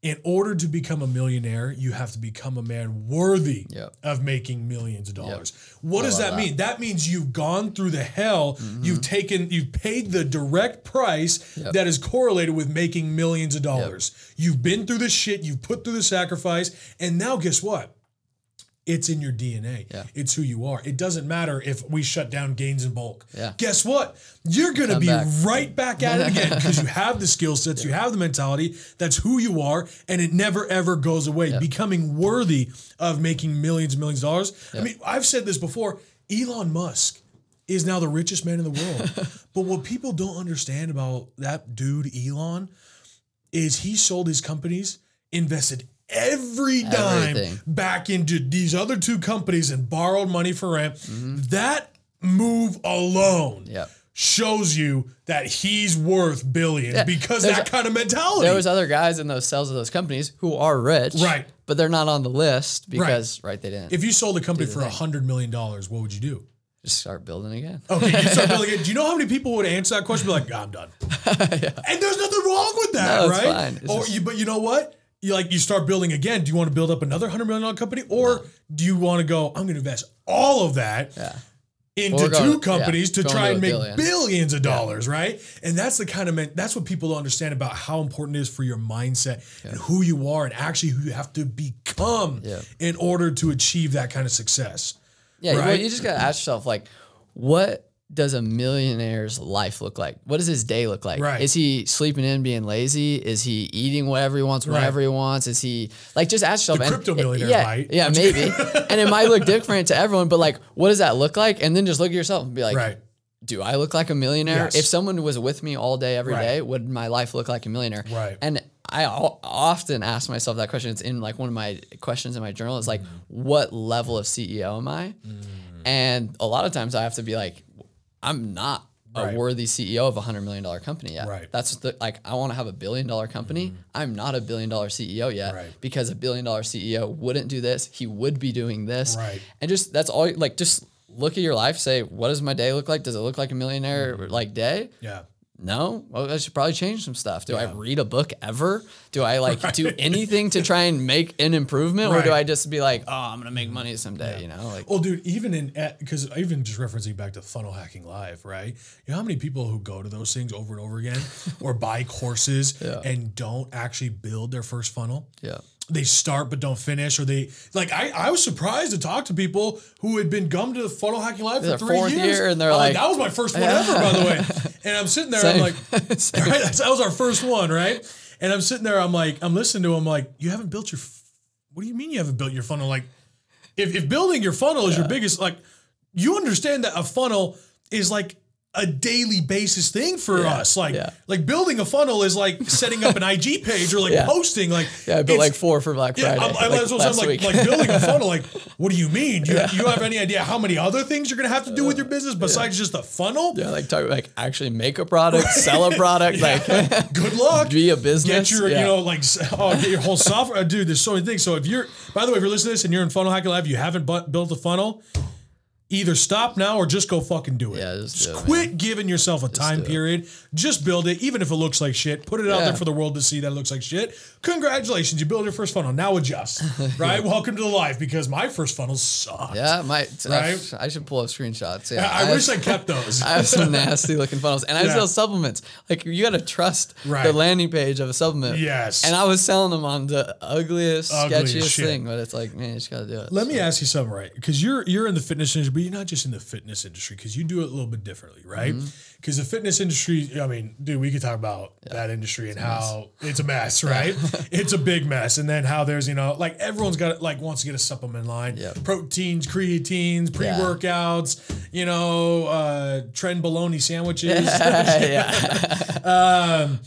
"In order to become a millionaire, you have to become a man worthy Yep. of making millions of dollars." What does that, that. mean? That means you've gone through the hell. Mm-hmm. You've taken, you've paid the direct price Yep. that is correlated with making millions of dollars. You've been through the shit. You've put through the sacrifice, and now guess what? It's in your DNA. Yeah. It's who you are. It doesn't matter if we shut down gains in bulk. Yeah. Guess what? You're going to be back. right back at it again because you have the skill sets, you have the mentality. That's who you are, and it never ever goes away. Becoming worthy of making millions and millions of dollars. I mean, I've said this before. Elon Musk is now the richest man in the world. but what people don't understand about that dude, Elon, is he sold his companies, invested every dime Everything. back into these other two companies and borrowed money for rent. Mm-hmm. That move alone Yep. shows you that he's worth billions Yeah, because there's that kind of mentality. There was other guys in those sales of those companies who are rich, Right. But they're not on the list because right, they didn't if you sold a company for a hundred million dollars, what would you do? just start building again. Okay, you start building again. Do you know how many people would answer that question? Be like, I'm done. And there's nothing wrong with that, No, right? or just- you, but you know what? You like you start building again. Do you want to build up another hundred million dollar company, or do you want to go? I'm going to invest all of that Yeah. into two yeah, companies to try to and make billion. billions of dollars, right? And that's the kind of men, that's what people don't understand about how important it is for your mindset and who you are, and actually who you have to become Yeah. in order to achieve that kind of success. Yeah, well, you just gotta ask yourself, like, what does a millionaire's life look like? What does his day look like? Right. Is he sleeping in, being lazy? Is he eating whatever he wants, whenever he wants? Is he like just ask yourself? The crypto millionaire yeah, might. yeah, maybe. and it might look different to everyone, but like, what does that look like? And then just look at yourself and be like, Right. do I look like a millionaire? Yes. If someone was with me all day, every Right. day, would my life look like a millionaire? Right. And I often ask myself that question. It's in like one of my questions in my journal. It's like, Mm. what level of CEO am I? And a lot of times I have to be like, I'm not a Right. worthy CEO of a hundred million dollar company yet. Right. That's the like I want to have a billion dollar company. I'm not a billion dollar CEO yet Right. because a billion dollar CEO wouldn't do this. He would be doing this. Right. And just that's all. Like just look at your life. Say, what does my day look like? Does it look like a millionaire Mm-hmm. like day? Yeah. No, well, I should probably change some stuff. Do I read a book ever? Do I like do anything to try and make an improvement, or do I just be like, oh, I'm gonna make money someday? You know, like Well, dude, even in because even just referencing back to funnel hacking live, right? You know how many people who go to those things over and over again, or buy courses and don't actually build their first funnel? yeah, They start but don't finish, or they like. I, I was surprised to talk to people who had been gummed to the funnel hacking live for three fourth years, year, and they're I'm like- "That was my first one ever, by the way." And I'm sitting there, I'm like, right, that was our first one, right? And I'm sitting there, I'm like, I'm listening to him, like, you haven't built your. f- What do you mean you haven't built your funnel? Like, if, if building your funnel is your biggest, like, you understand that a funnel is like a daily basis thing for Yeah, us. Like yeah. like building a funnel is like setting up an IG page or like Yeah. posting. Like Yeah, I built like four for Black yeah, Friday. I'm, I, like, that's what I'm like, like building a funnel. Like, what do you mean? You, you have any idea how many other things you're gonna have to do with your business besides just a funnel? yeah, like talk like actually make a product, sell a product, like Good luck. be a business. Get your, yeah. you know, like, oh, get your whole software. Dude, there's so many things. So if you're, by the way, if you're listening to this and you're in Funnel Hacker Live, you haven't bu- built a funnel, either stop now or just go fucking do it. Yeah, just do it, quit giving yourself a time period. Just build it, even if it looks like shit. Put it out there for the world to see that it looks like shit. Congratulations, you built your first funnel. Now adjust, right? Welcome to the life because my first funnel sucked. yeah, my Right? I should pull up screenshots. Yeah, I, have- wish I kept those. I have some nasty looking funnels, and I Yeah. sell supplements. Like you got to trust Right. the landing page of a supplement. Yes. and I was selling them on the ugliest, Ugliest sketchiest shit. thing, but it's like, man, you just got to do it. Let me ask you something, right? Because you're you're in the fitness industry, but you're not just in the fitness industry because you do it a little bit differently, right? Mm-hmm. Because the fitness industry, I mean, dude, we could talk about that industry and how it's a mess, right? it's a big mess, and then how there's you know like everyone's got like wants to get a supplement line, Yep. proteins, creatines, pre workouts, you know, uh, tren bologna sandwiches. yeah, um,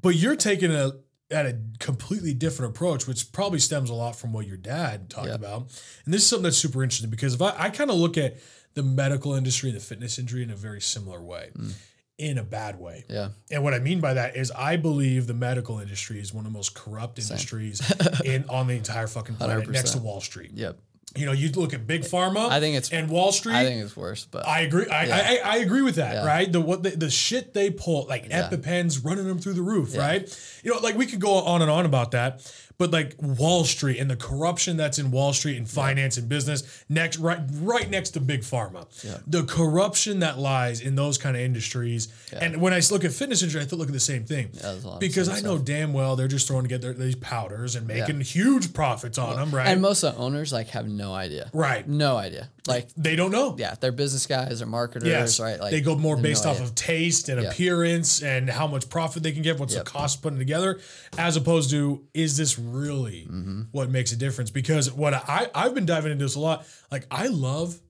but you're taking a at a completely different approach, which probably stems a lot from what your dad talked about. And this is something that's super interesting because if I, I kind of look at the medical industry and the fitness industry in a very similar way, mm. in a bad way. yeah, And what I mean by that is I believe the medical industry is one of the most corrupt industries in on the entire fucking planet next to Wall Street. yep. You know, you look at big pharma I think it's- and Wall Street. I think it's worse, but I agree. I, I, I agree with that. Yeah. Right. The what the, the shit they pull, like EpiPens running them through the roof. Right. You know, like we could go on and on about that, but like Wall Street and the corruption that's in Wall Street and finance and business next, right, right next to big pharma. The corruption that lies in those kind of industries. And when I look at fitness industry, I look at the same thing there's a lot of because I know damn well they're just throwing together these powders and making Yeah. huge profits on them. Right. and most of the owners like have no idea, right. no idea. Like, They don't know. yeah, they're business guys or marketers, Yes, right? Like they go more based off of taste and Yeah. appearance and how much profit they can get, what's Yep. the cost of putting it together, as opposed to is this really Mm-hmm. what makes a difference? Because what I I've been diving into this a lot. Like I love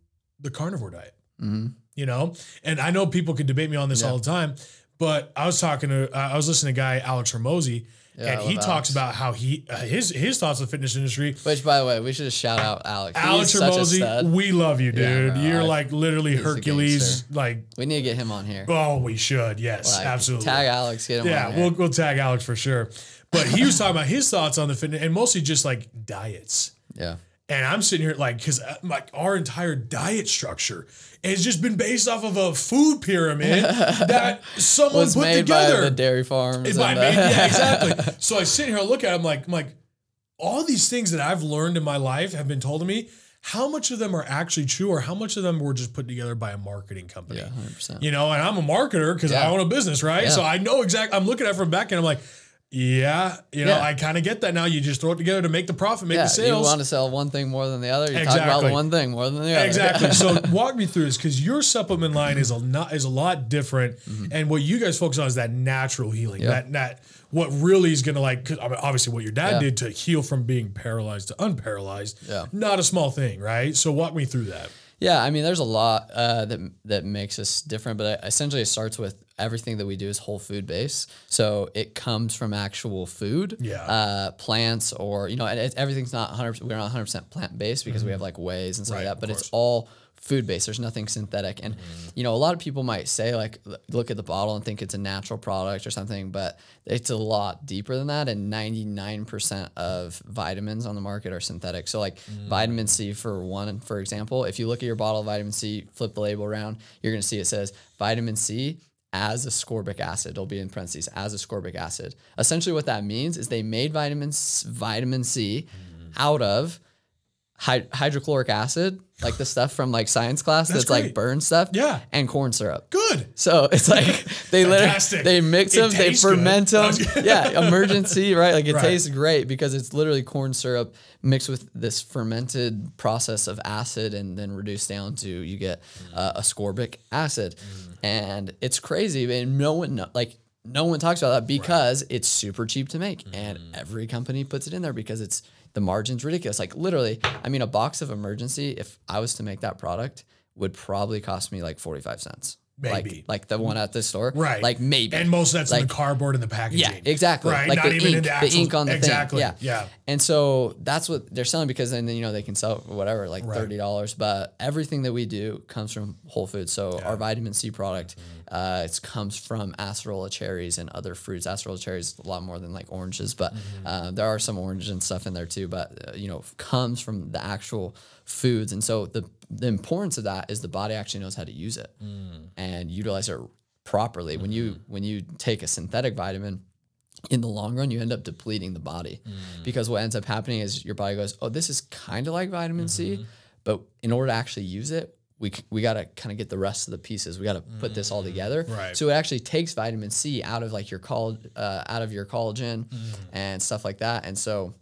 the carnivore diet, Mm-hmm. you know, and I know people could debate me on this all the time, but I was talking to uh, I was listening to a guy Alex Hormozi. Yeah, and he love talks about how he uh, his his thoughts on the fitness industry. Which, by the way, we should just shout out Alex. Alex He's such a Hormozi, stud. we love you, Yeah, dude. no, You're I- like literally Hercules. Like, We need to get him on here. oh, we should. Yes, Like, absolutely. Tag Alex, get him yeah, we'll we'll tag Alex for sure. But he was talking about his thoughts on the fitness and mostly just like diets. yeah. And I'm sitting here like, because like our entire diet structure has just been based off of a food pyramid that someone Was put made together. by the dairy farms. It's by uh, Yeah, exactly. So I sit here and look at it, I'm like, I'm like, all these things that I've learned in my life have been told to me. How much of them are actually true, or how much of them were just put together by a marketing company? yeah, hundred percent. You know, and I'm a marketer because I own a business, right? Yeah. So I know exactly. I'm looking at it from back and I'm like, yeah, you know, Yeah. I kind of get that now. You just throw it together to make the profit, make Yeah, the sales. you want to sell one thing more than the other. You talk about one thing more than the other. Exactly. So walk me through this because your supplement line is a not is a lot different, and what you guys focus on is that natural healing. Mm-hmm. That that what really is going to like 'cause, I mean, obviously what your dad Yeah. did to heal from being paralyzed to unparalyzed. Yeah. Not a small thing, right? So walk me through that. Yeah, I mean, there's a lot uh, that that makes us different, but essentially it starts with everything that we do is whole food based. So it comes from actual food, Yeah. uh, plants, or you know, and it, everything's not 100. We're not 100 percent plant based because we have like whey's and stuff Mm-hmm. Right, like that. But it's all food based. There's nothing synthetic, and you know, a lot of people might say like, look at the bottle and think it's a natural product or something, but it's a lot deeper than that. And 99% of vitamins on the market are synthetic. So like vitamin C for one, for example, if you look at your bottle of vitamin C, flip the label around, you're gonna see it says vitamin C as ascorbic acid. It'll be in parentheses as ascorbic acid. Essentially, what that means is they made vitamin vitamin C mm. out of hy- hydrochloric acid, like the stuff from like science class that's, great. like burn stuff, Yeah. and corn syrup. Good. So it's like they literally they mix them, they tastes good. ferment them. yeah, Emergen-C, right? Like it Right. tastes great because it's literally corn syrup mixed with this fermented process of acid and then reduced down to you get uh, ascorbic acid, and it's crazy. And no one like no one talks about that because it's super cheap to make, and every company puts it in there because it's the margin's ridiculous. Like literally, I mean, a box of Emergen-C, if I was to make that product, would probably cost me like forty five cents. Maybe. like like the one at the store, Right. Like maybe, And most of that's in Like- the cardboard and the packaging. yeah, exactly. Right. Like Not the even ink, in the the, ink on the exactly. thing. Yeah. Yeah. And so that's what they're selling because then you know they can sell whatever, like Right. thirty dollars. But everything that we do comes from Whole Foods. So our vitamin C product, Mm-hmm. uh, it comes from acerola cherries and other fruits. Acerola cherries a lot more than like oranges, but Mm-hmm. uh, there are some oranges and stuff in there too. But uh, you know, comes from the actual foods. And so the the importance of that is the body actually knows how to use it Mm. and utilize it properly. When you Mm-hmm. when you take a synthetic vitamin, in the long run, you end up depleting the body Mm. because what ends up happening is your body goes, "Oh, this is kind of like vitamin Mm-hmm. C," but in order to actually use it, we we got to kind of get the rest of the pieces. We got to put this all together. Mm. Right. So it actually takes vitamin C out of like your coll uh, out of your collagen Mm. and stuff like that. And so,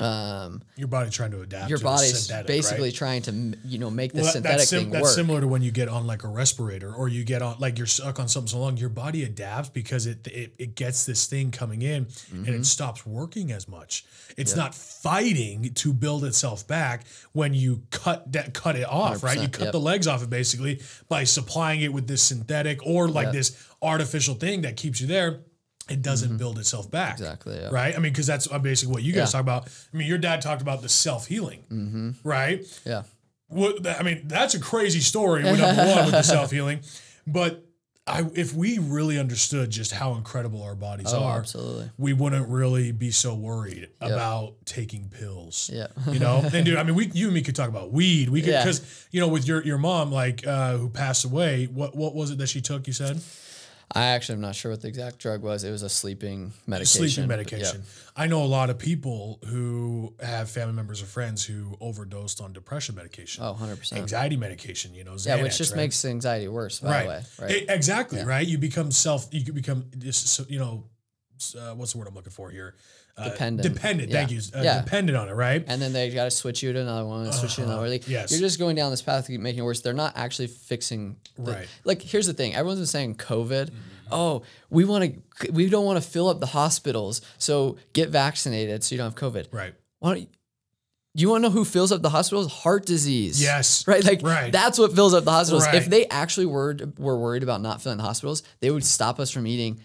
um, Your body trying to adapt. your to the body's basically right? trying to you know make the Well, that- synthetic that's, sim- thing that's work. similar to when you get on like a respirator or you get on like you're stuck on something so long, your body adapts because it it, it gets this thing coming in and Mm-hmm. it stops working as much. It's not fighting to build itself back when you cut that cut it off, right? You cut yep. the legs off it basically by supplying it with this synthetic or like Yep. this artificial thing that keeps you there. It doesn't build itself back. Mm-hmm. Exactly, yeah. Right. I mean, because that's uh, basically what you guys Yeah. talk about. I mean, your dad talked about the self healing, Mm-hmm. right? yeah. What I mean, that's a crazy story. With number one with the self healing, but I, if we really understood just how incredible our bodies Oh, are, absolutely. we wouldn't really be so worried about taking pills. Yeah. you know, and dude, I mean, we, you and me could talk about weed. We could Yeah. because you know, with your your mom, like uh, who passed away. What what was it that she took? You said I actually am not sure what the exact drug was. It was a sleeping medication. sleeping medication. I know a lot of people who have family members or friends who overdosed on depression medication, Oh, 100%. anxiety medication. You know, Yeah, which just right? makes anxiety worse, by right. the way. Right. E- exactly. Right. You become self. You become just so- you know, uh, what's the word I'm looking for here? Uh, Dependent. Dependent. Thank you. Uh, Yeah. Dependent on it. Right. and then they got to switch you to another one, and switch you to another. Like, Uh-huh. Yes. You're just going down this path, keep making it worse. They're not actually fixing. the- Right. Like, here's the thing: everyone's been saying COVID. Oh, we want to. We don't want to fill up the hospitals, so get vaccinated so you don't have COVID. Right. Why don't you, you want to know who fills up the hospitals? Heart disease. Yes. Right. Like Right. that's what fills up the hospitals. Right. If they actually were were worried about not filling the hospitals, they would stop us from eating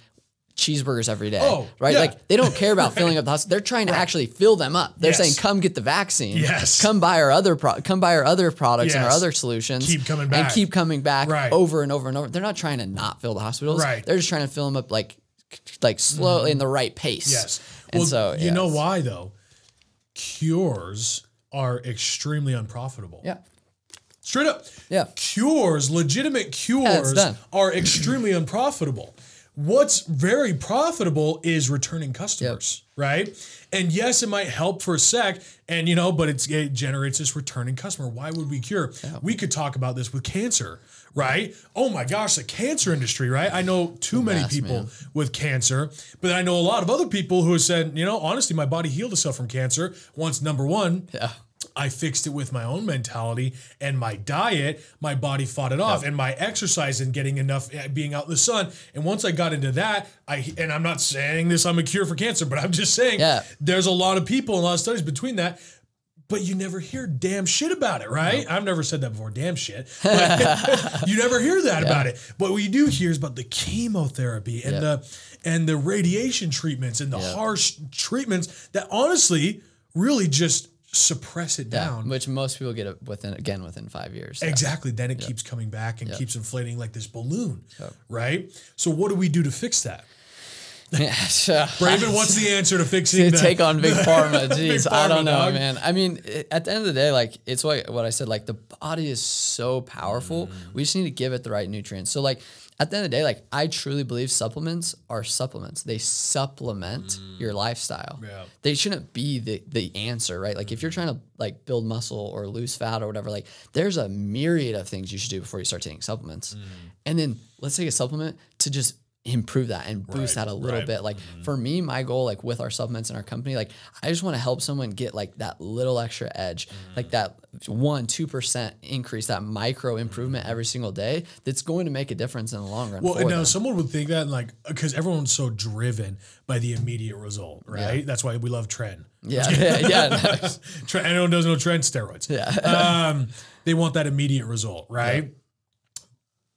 cheeseburgers every day. Oh, right. yeah. Like they don't care about filling up the hospital. They're trying to actually fill them up. They're Yes. saying, "Come get the vaccine. Yes. Come buy our other pro- come buy our other products and our other solutions. Keep coming back. and keep coming back Right. over and over and over. They're not trying to not fill the hospitals. Right. They're just trying to fill them up like like slowly mm-hmm. in the right pace. Yes. And well, so you yeah, know why though? Cures are extremely unprofitable. Yeah. Straight up. Yeah. Cures, legitimate cures, done. are extremely unprofitable. What's very profitable is returning customers, right? And yes, it might help for a sec, and you know, but it's, it generates this returning customer. Why would we cure? We could talk about this with cancer, right? Oh my gosh, the cancer industry, right? I know too many mess, people man. with cancer, but I know a lot of other people who have said, you know, honestly, my body healed itself from cancer once number one, Yeah. I fixed it with my own mentality and my diet. My body fought it off, and my exercise and getting enough uh, being out in the sun. And once I got into that, I and I'm not saying this I'm a cure for cancer, but I'm just saying Yeah. there's a lot of people and a lot of studies between that. But you never hear damn shit about it, right? I've never said that before, damn shit. You never hear that about it. But what you do hear is about the chemotherapy and Yeah. the and the radiation treatments and the Yeah. harsh treatments that honestly really just suppress it Yeah, down. which most people get it within again within five years. Yeah. Exactly. Then it keeps coming back and keeps inflating like this balloon, right? So what do we do to fix that? Braven, what's the answer to fixing to the, take on big pharma. Jeez, I don't know, dog. man. I mean, at the end of the day, like it's what what I said. Like the body is so powerful. Mm. We just need to give it the right nutrients. So like at the end of the day, like I truly believe supplements are supplements. They supplement your lifestyle. Mm. Yeah. They shouldn't be the the answer, right? Like if you're trying to like build muscle or lose fat or whatever, like there's a myriad of things you should do before you start taking supplements. Mm. And then let's take a supplement to just improve that and boost Right, that a little right. bit. Like for me, my goal, like with our supplements in our company, like I just want to help someone get like that little extra edge, like that one, two percent increase, that micro improvement every single day. That's going to make a difference in the long run. Well, for and now them. someone would think that, like, because everyone's so driven by the immediate result, right? That's why we love tren. yeah, yeah, yeah, no, Tren, anyone doesn't know tren steroids. yeah. Um, they want that immediate result, right?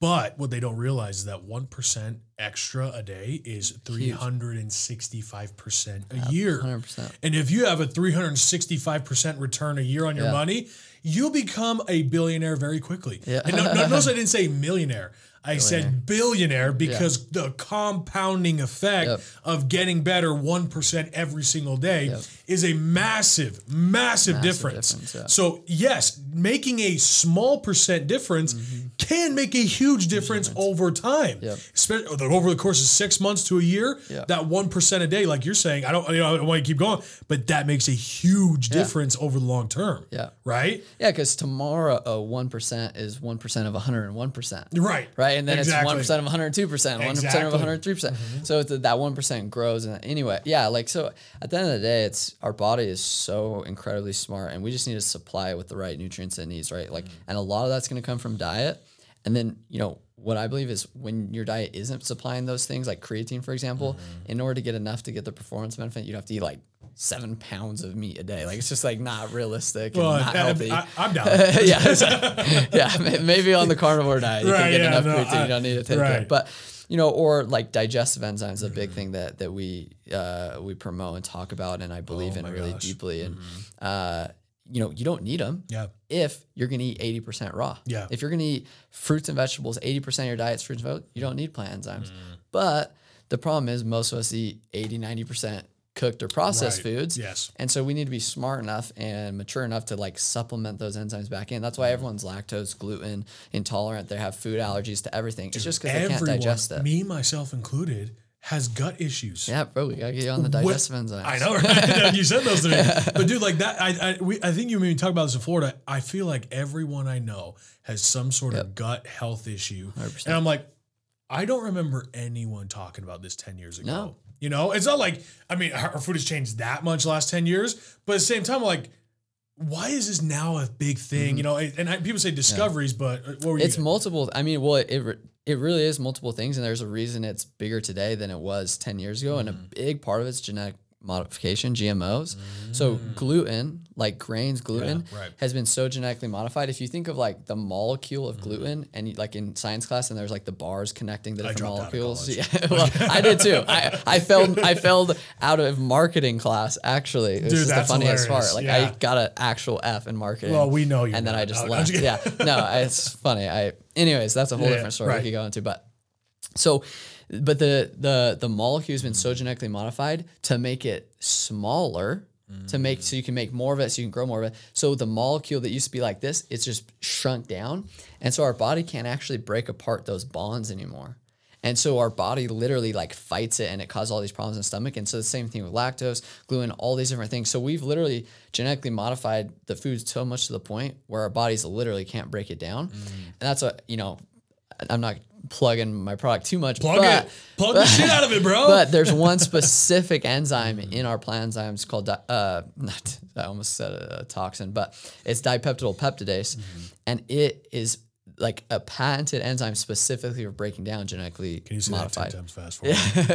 But what they don't realize is that one percent extra a day is three hundred and sixty-five percent a year. 100%. And if you have a three hundred and sixty-five percent return a year on your Yeah. money, you'll become a billionaire very quickly. Yeah. And no, no, notice I didn't say millionaire. I said billionaire because the compounding effect Yep. of getting better 1% every single day Yep. is a massive, massive, difference. difference, yeah. So, yes, making a small percent difference mm-hmm. can make a huge difference, over time. Yep. Espe- over the course of six months to a year, that 1% a day, like you're saying, I don't, you know, I don't want to keep going, but that makes a huge difference over the long term. Yeah. Right? Yeah, because tomorrow a one percent is one percent of one hundred and one percent. Right. Right, and then Exactly. it's one percent of one hundred two percent, one percent of one hundred three percent. Mm-hmm. So it's, that one percent grows. And anyway, yeah, like so. At the end of the day, it's our body is so incredibly smart, and we just need to supply it with the right nutrients it needs. Right, like, mm-hmm. and a lot of that's going to come from diet. And then you know what I believe is when your diet isn't supplying those things, like creatine, for example, mm-hmm. in order to get enough to get the performance benefit, you'd have to eat like seven pounds of meat a day. Like it's just like not realistic and Well, not I, healthy. I, am down. yeah, yeah. Maybe on the carnivore diet, you Right, can get yeah, enough no, protein. I- you don't need to take right. it. But you know, or like digestive enzymes, is a big thing that that we uh, we promote and talk about, and I believe in Oh my really gosh. deeply. And uh, you know, you don't need them yeah. if you're going to eat 80% raw. Yeah. If you're going to eat fruits and vegetables, 80% of your diet's fruits and vegetables, you don't need plant enzymes. Mm. But the problem is most of us eat 80, 90% cooked or processed Right. foods. Yes. And so we need to be smart enough and mature enough to like supplement those enzymes back in. That's why mm-hmm. everyone's lactose, gluten intolerant. They have food allergies to everything. It's just because they can't digest it. me myself included, has gut issues. yeah, bro, we gotta get you on the What- digestive enzymes. I know, right? you said those to me. But dude, like that, I I, we, I think you made me talk about this in Florida. I feel like everyone I know has some sort of gut health issue, 100%. and I'm like, I don't remember anyone talking about this ten years ago. No. You know, it's not like I mean, our, food has changed that much the last ten years, but at the same time, like. Why is this now a big thing? You know, and I, people say discoveries, but uh, what were you? Mm-hmm. It's multiple. I mean, well, it it really is multiple things, and there's a reason it's bigger today than it was ten years ago, and a Mm. big part of it's genetic modification, GMOs. So gluten, like grains, gluten, Mm. right. has been so genetically modified. If you think of like the molecule Mm. of gluten, and you, like in science class, and there's like the bars connecting the different dropped out of molecules. Yeah, well, I did too. I I failed. I failed out of marketing class. Actually, it was Dude, just the funniest hilarious. part. Like Yeah. I got an actual F in marketing. Well, we know you And then I just left. Yeah. No, it's funny. I anyways, that's a whole Yeah, different story right. we could go into. But so but the the the molecule has been so genetically modified to make it smaller. To make so you can make more of it, so you can grow more of it. So the molecule that used to be like this, it's just shrunk down, and so our body can't actually break apart those bonds anymore. And so our body literally like fights it and it causes all these problems in the stomach. And so the same thing with lactose, gluten, all these different things. So we've literally genetically modified the food so much to the point where our bodies literally can't break it down. Mm. And that's a, you know, I'm not plugging my product too much, plug but, it, plug the shit out of it, bro. but there's one specific enzyme in our plant enzymes called, di- uh, not, I almost said a, a toxin, but it's dipeptidyl peptidase. And it is like a patented enzyme specifically for breaking down genetically Can you say modified. that ten times fast for me?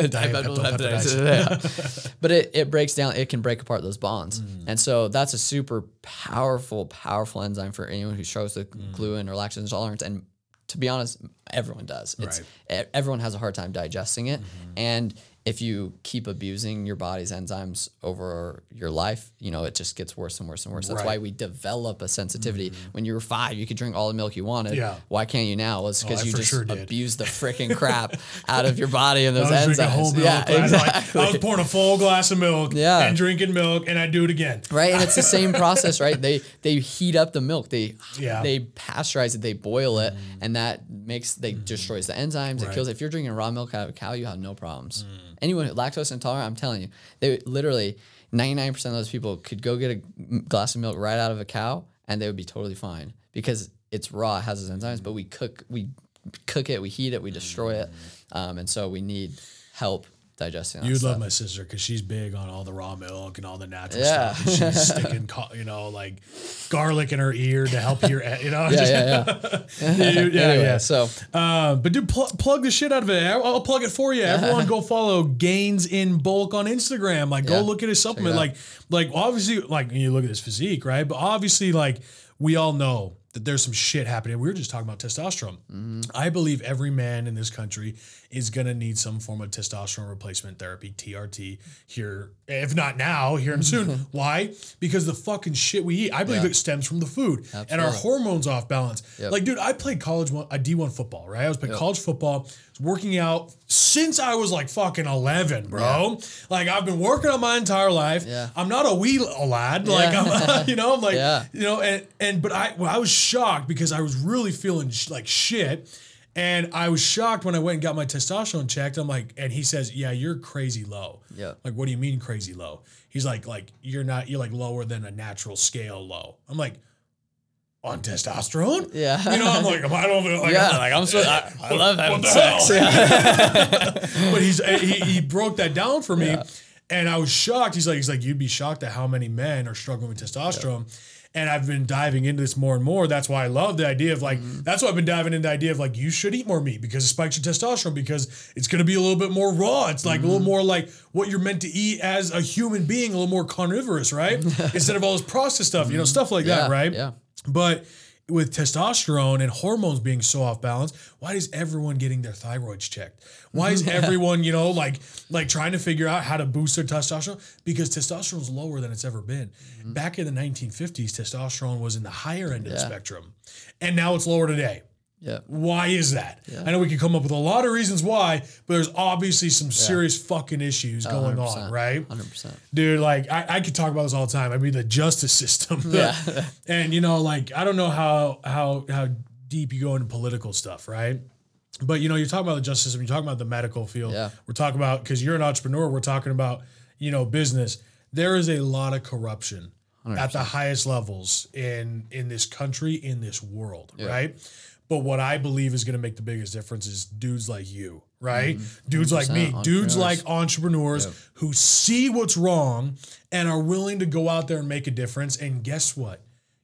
Dipeptidyl peptidase. Yeah. but it, it breaks down, it can break apart those bonds. Mm. And so that's a super powerful, powerful enzyme for anyone who struggles with Mm. gluten or lactose intolerance. And to be honest, everyone does. It's Right. Mm-hmm. everyone has a hard time digesting it. And if you keep abusing your body's enzymes over your life, you know, it just gets worse and worse and worse. That's Right. Mm-hmm. why we develop a sensitivity. When you were five, you could drink all the milk you wanted. Yeah. Why can't you now? It's because I you just sure did. abused the freaking crap out of your body and those I was enzymes. drinking whole milk. yeah, was like- exactly. I was pouring a full glass of milk Yeah. and drinking milk, and I do it again. right and it's the same process right they they heat up the milk they Yeah. Mm. they pasteurize it they boil it and that makes they destroys the enzymes it Right. kills if you're drinking raw milk out of a cow you have no problems Mm. Anyone who lactose intolerant i'm telling you they literally 99% of those people could go get a glass of milk right out of a cow and they would be totally fine because it's raw it has those enzymes but we cook we cook it we heat it we destroy it. Um, and so we need help digesting You'd stuff. love my sister because she's big on all the raw milk and all the natural Yeah. stuff. And she's sticking, you know, like garlic in her ear to help your, you know. yeah yeah yeah Dude, yeah, anyway, yeah. so Uh, but dude, pl- plug the shit out of it. I'll, plug it for you. Everyone, go follow Gains in Bulk on Instagram. Like, go Yeah. look at his supplement. Like, like obviously, like you look at his physique, right? But obviously, like we all know that there's some shit happening. We were just talking about testosterone. I believe every man in this country is gonna need some form of testosterone replacement therapy, TRT, here, if not now, here and soon. Why? Because the fucking shit we eat, I believe Yeah. it stems from the food and our hormones off balance. Yep. Like, dude, I played college one, a D1 football, right? I was playing college football, working out since I was like fucking 11, bro. Like, I've been working on my entire life. Yeah. I'm not a wee lad. Like, I'm, you know, I'm like, Yeah. you know, and, and, but I, well, I was shocked because I was really feeling sh- like shit. And I was shocked when I went and got my testosterone checked. I'm like, and he says, "Yeah, you're crazy low." Yeah. Like, what do you mean crazy low? He's like, like you're not, you're like lower than a natural scale low. I'm like, on testosterone? Yeah. You know, I'm like, I don't know. Like, yeah, I'm like I'm so eh, I, I love having sex. Yeah. but he's eh, he, he broke that down for me, and I was shocked. He's like, he's like, you'd be shocked at how many men are struggling with testosterone. And I've been diving into this more and more. That's why I love the idea of like. Mm-hmm. That's why I've been diving into the idea of like you should eat more meat because it spikes your testosterone because it's going to be a little bit more raw. It's like a Mm-hmm. little more like what you're meant to eat as a human being, a little more carnivorous, right? Instead of all this processed stuff, you know, stuff like that, Mm-hmm. Right? yeah. But with testosterone and hormones being so off balance, why is everyone getting their thyroids checked? Why is everyone, you know, like like trying to figure out how to boost their testosterone? Because testosterone is lower than it's ever been. Mm-hmm. Back in the 1950s, testosterone was in the higher end of the spectrum. And now it's lower today. Yeah. Why is that? I know we could come up with a lot of reasons why, but there's obviously some serious fucking issues going on, 100%, right? 100%. dude like I, I could talk about this all the time i mean the justice system Yeah. and you know like i don't know how how how deep you go into political stuff right but you know you're talking about the justice system you're talking about the medical field Yeah. we're talking about because you're an entrepreneur we're talking about you know business there is a lot of corruption at the highest levels in in this country in this world right but what i believe is going to make the biggest difference is dudes like you right dudes like me dudes like entrepreneurs who see what's wrong and are willing to go out there and make a difference and guess what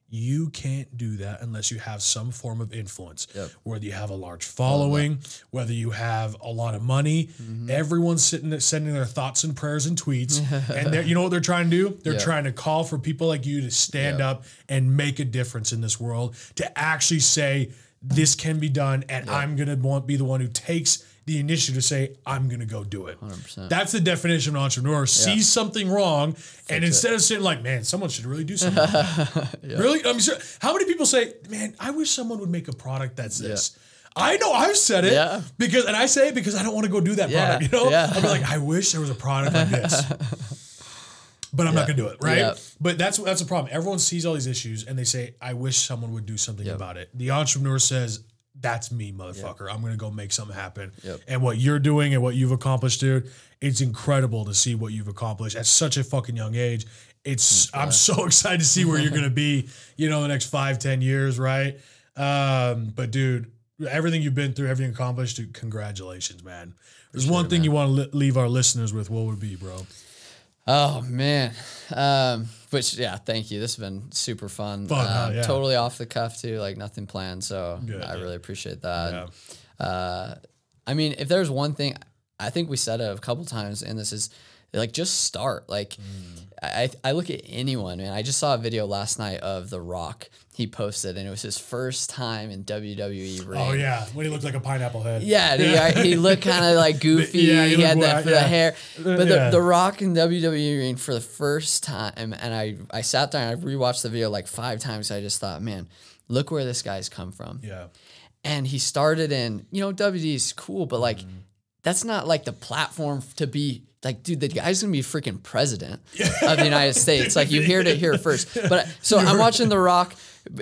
you can't do that unless you have some form of influence. Yep. Whether you have a large following, whether you have a lot of money, Mm-hmm. everyone's sitting there sending their thoughts and prayers and tweets. and you know what they're trying to do? They're Yeah. trying to call for people like you to stand Yeah. up and make a difference in this world, to actually say, this can be done, and I'm gonna want be the one who takes the initiative to say, I'm gonna go do it. 100%. That's the definition of an entrepreneur. Sees something wrong, and instead of sitting like, man, someone should really do something. Really? I'm sure. How many people say, man, I wish someone would make a product that's this? I know I've said it Yeah. because, and I say it because I don't want to go do that Yeah, product. You know, yeah. I'll be like, I wish there was a product like this, but I'm not gonna do it, right? Yeah. But that's that's the problem. Everyone sees all these issues and they say, I wish someone would do something about it. The entrepreneur says, that's me, motherfucker. I'm gonna go make something happen. Yep. And what you're doing and what you've accomplished, dude, it's incredible to see what you've accomplished at such a fucking young age. It's I'm so excited to see where you're gonna be, you know, the next five, ten years, right? Um, but dude, everything you've been through, everything accomplished, dude, congratulations, man. There's one thing you want to li- leave our listeners with. What would be, bro? Oh man. Um, which yeah, thank you. This has been super fun. Fun, huh? Um, Yeah. Totally off the cuff too, like nothing planned. So Good, I yeah. really appreciate that. Yeah. Uh, I mean, if there's one thing, I think we said it a couple times, and this is like just start. Like, Mm. I I look at anyone, man. I just saw a video last night of The Rock. He posted, and it was his first time in WWE oh, ring. Oh yeah, when he looked like a pineapple head. Yeah, the- he looked kind of like goofy. Yeah, he he, had that for yeah. Uh, the hair. But yeah. the, the Rock in WWE ring for the first time, and I I sat there and I rewatched the video like five times. I just thought, man, look where this guy's come from. yeah. And he started in, you know, WWE is cool, but like mm-hmm. That's not like the platform to be like, dude, the guy's gonna be freaking president of the United States. Like you heard it here first. But so I'm watching The Rock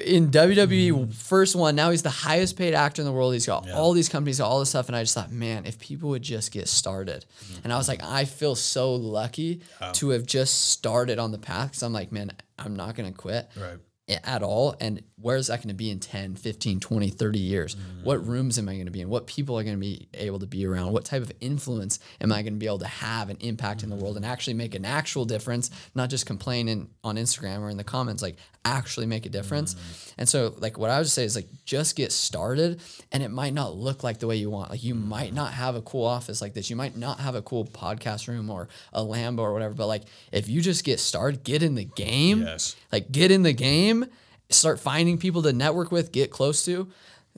in WWE first one. Now he's the highest paid actor in the world. He's got all these companies, all this stuff. And I just thought, man, if people would just get started. And I was like, I feel so lucky to have just started on the path. Cause I'm like, man, I'm not gonna quit Right. At all? And where is that going to be in 10 15 20 30 years? Mm. What rooms am i going to be in? What people are going to be able to be around? What type of influence am i going to be able to have an impact in the world mm. and actually make an actual difference not just complain in, on instagram or in the comments like actually make a difference. Mm. And so like what i would say is like just get started and it might not look like the way you want. Like you mm. might not have a cool office like this. You might not have a cool podcast room or a lambo or whatever but like if you just get started get in the game Yes. like get in the game start finding people to network with, get close to,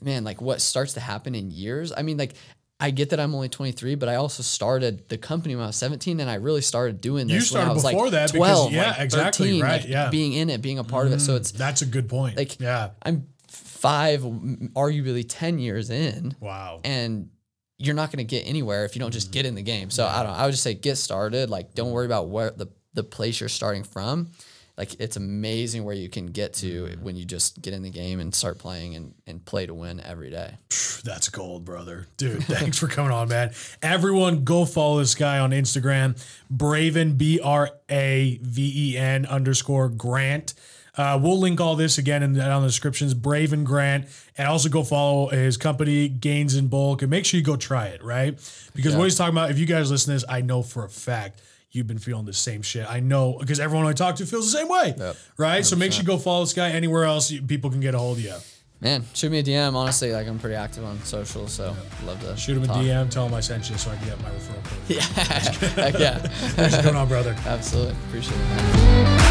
man, like what starts to happen in years. I mean, like I get that I'm only 23, but I also started the company when I was 17, and I really started doing this. You when started I was before like that because- 12, yeah, like exactly, 13, right, like, yeah. Mm. being in it, being a part of it. So it's That's a good point. like yeah. I'm five, arguably 10 years in, Wow. and you're not going to get anywhere if you don't just get in the game. So I don't. I would just say get started. Like don't worry about where the the place you're starting from. Like it's amazing where you can get to when you just get in the game and start playing and, and play to win every day. That's gold, brother. Dude, thanks for coming on, man. Everyone go follow this guy on Instagram, Braven, B R A V E N underscore Grant. Uh, we'll link all this again in the, down in the descriptions. Braven Grant, and also go follow his company, Gains in Bulk, and make sure you go try it, right? Because what he's talking about, if you guys listen to this, I know for a fact you've been feeling the same shit. I know because everyone I talk to feels the same way, right? So make sure you go follow this guy anywhere else you- people can get a hold of you. Man, shoot me a DM. Honestly, like I'm pretty active on social, so love to Shoot him a. DM, tell him I sent you so I can get my referral code. Yeah, Heck yeah, What's going on, brother? absolutely appreciate it. Man.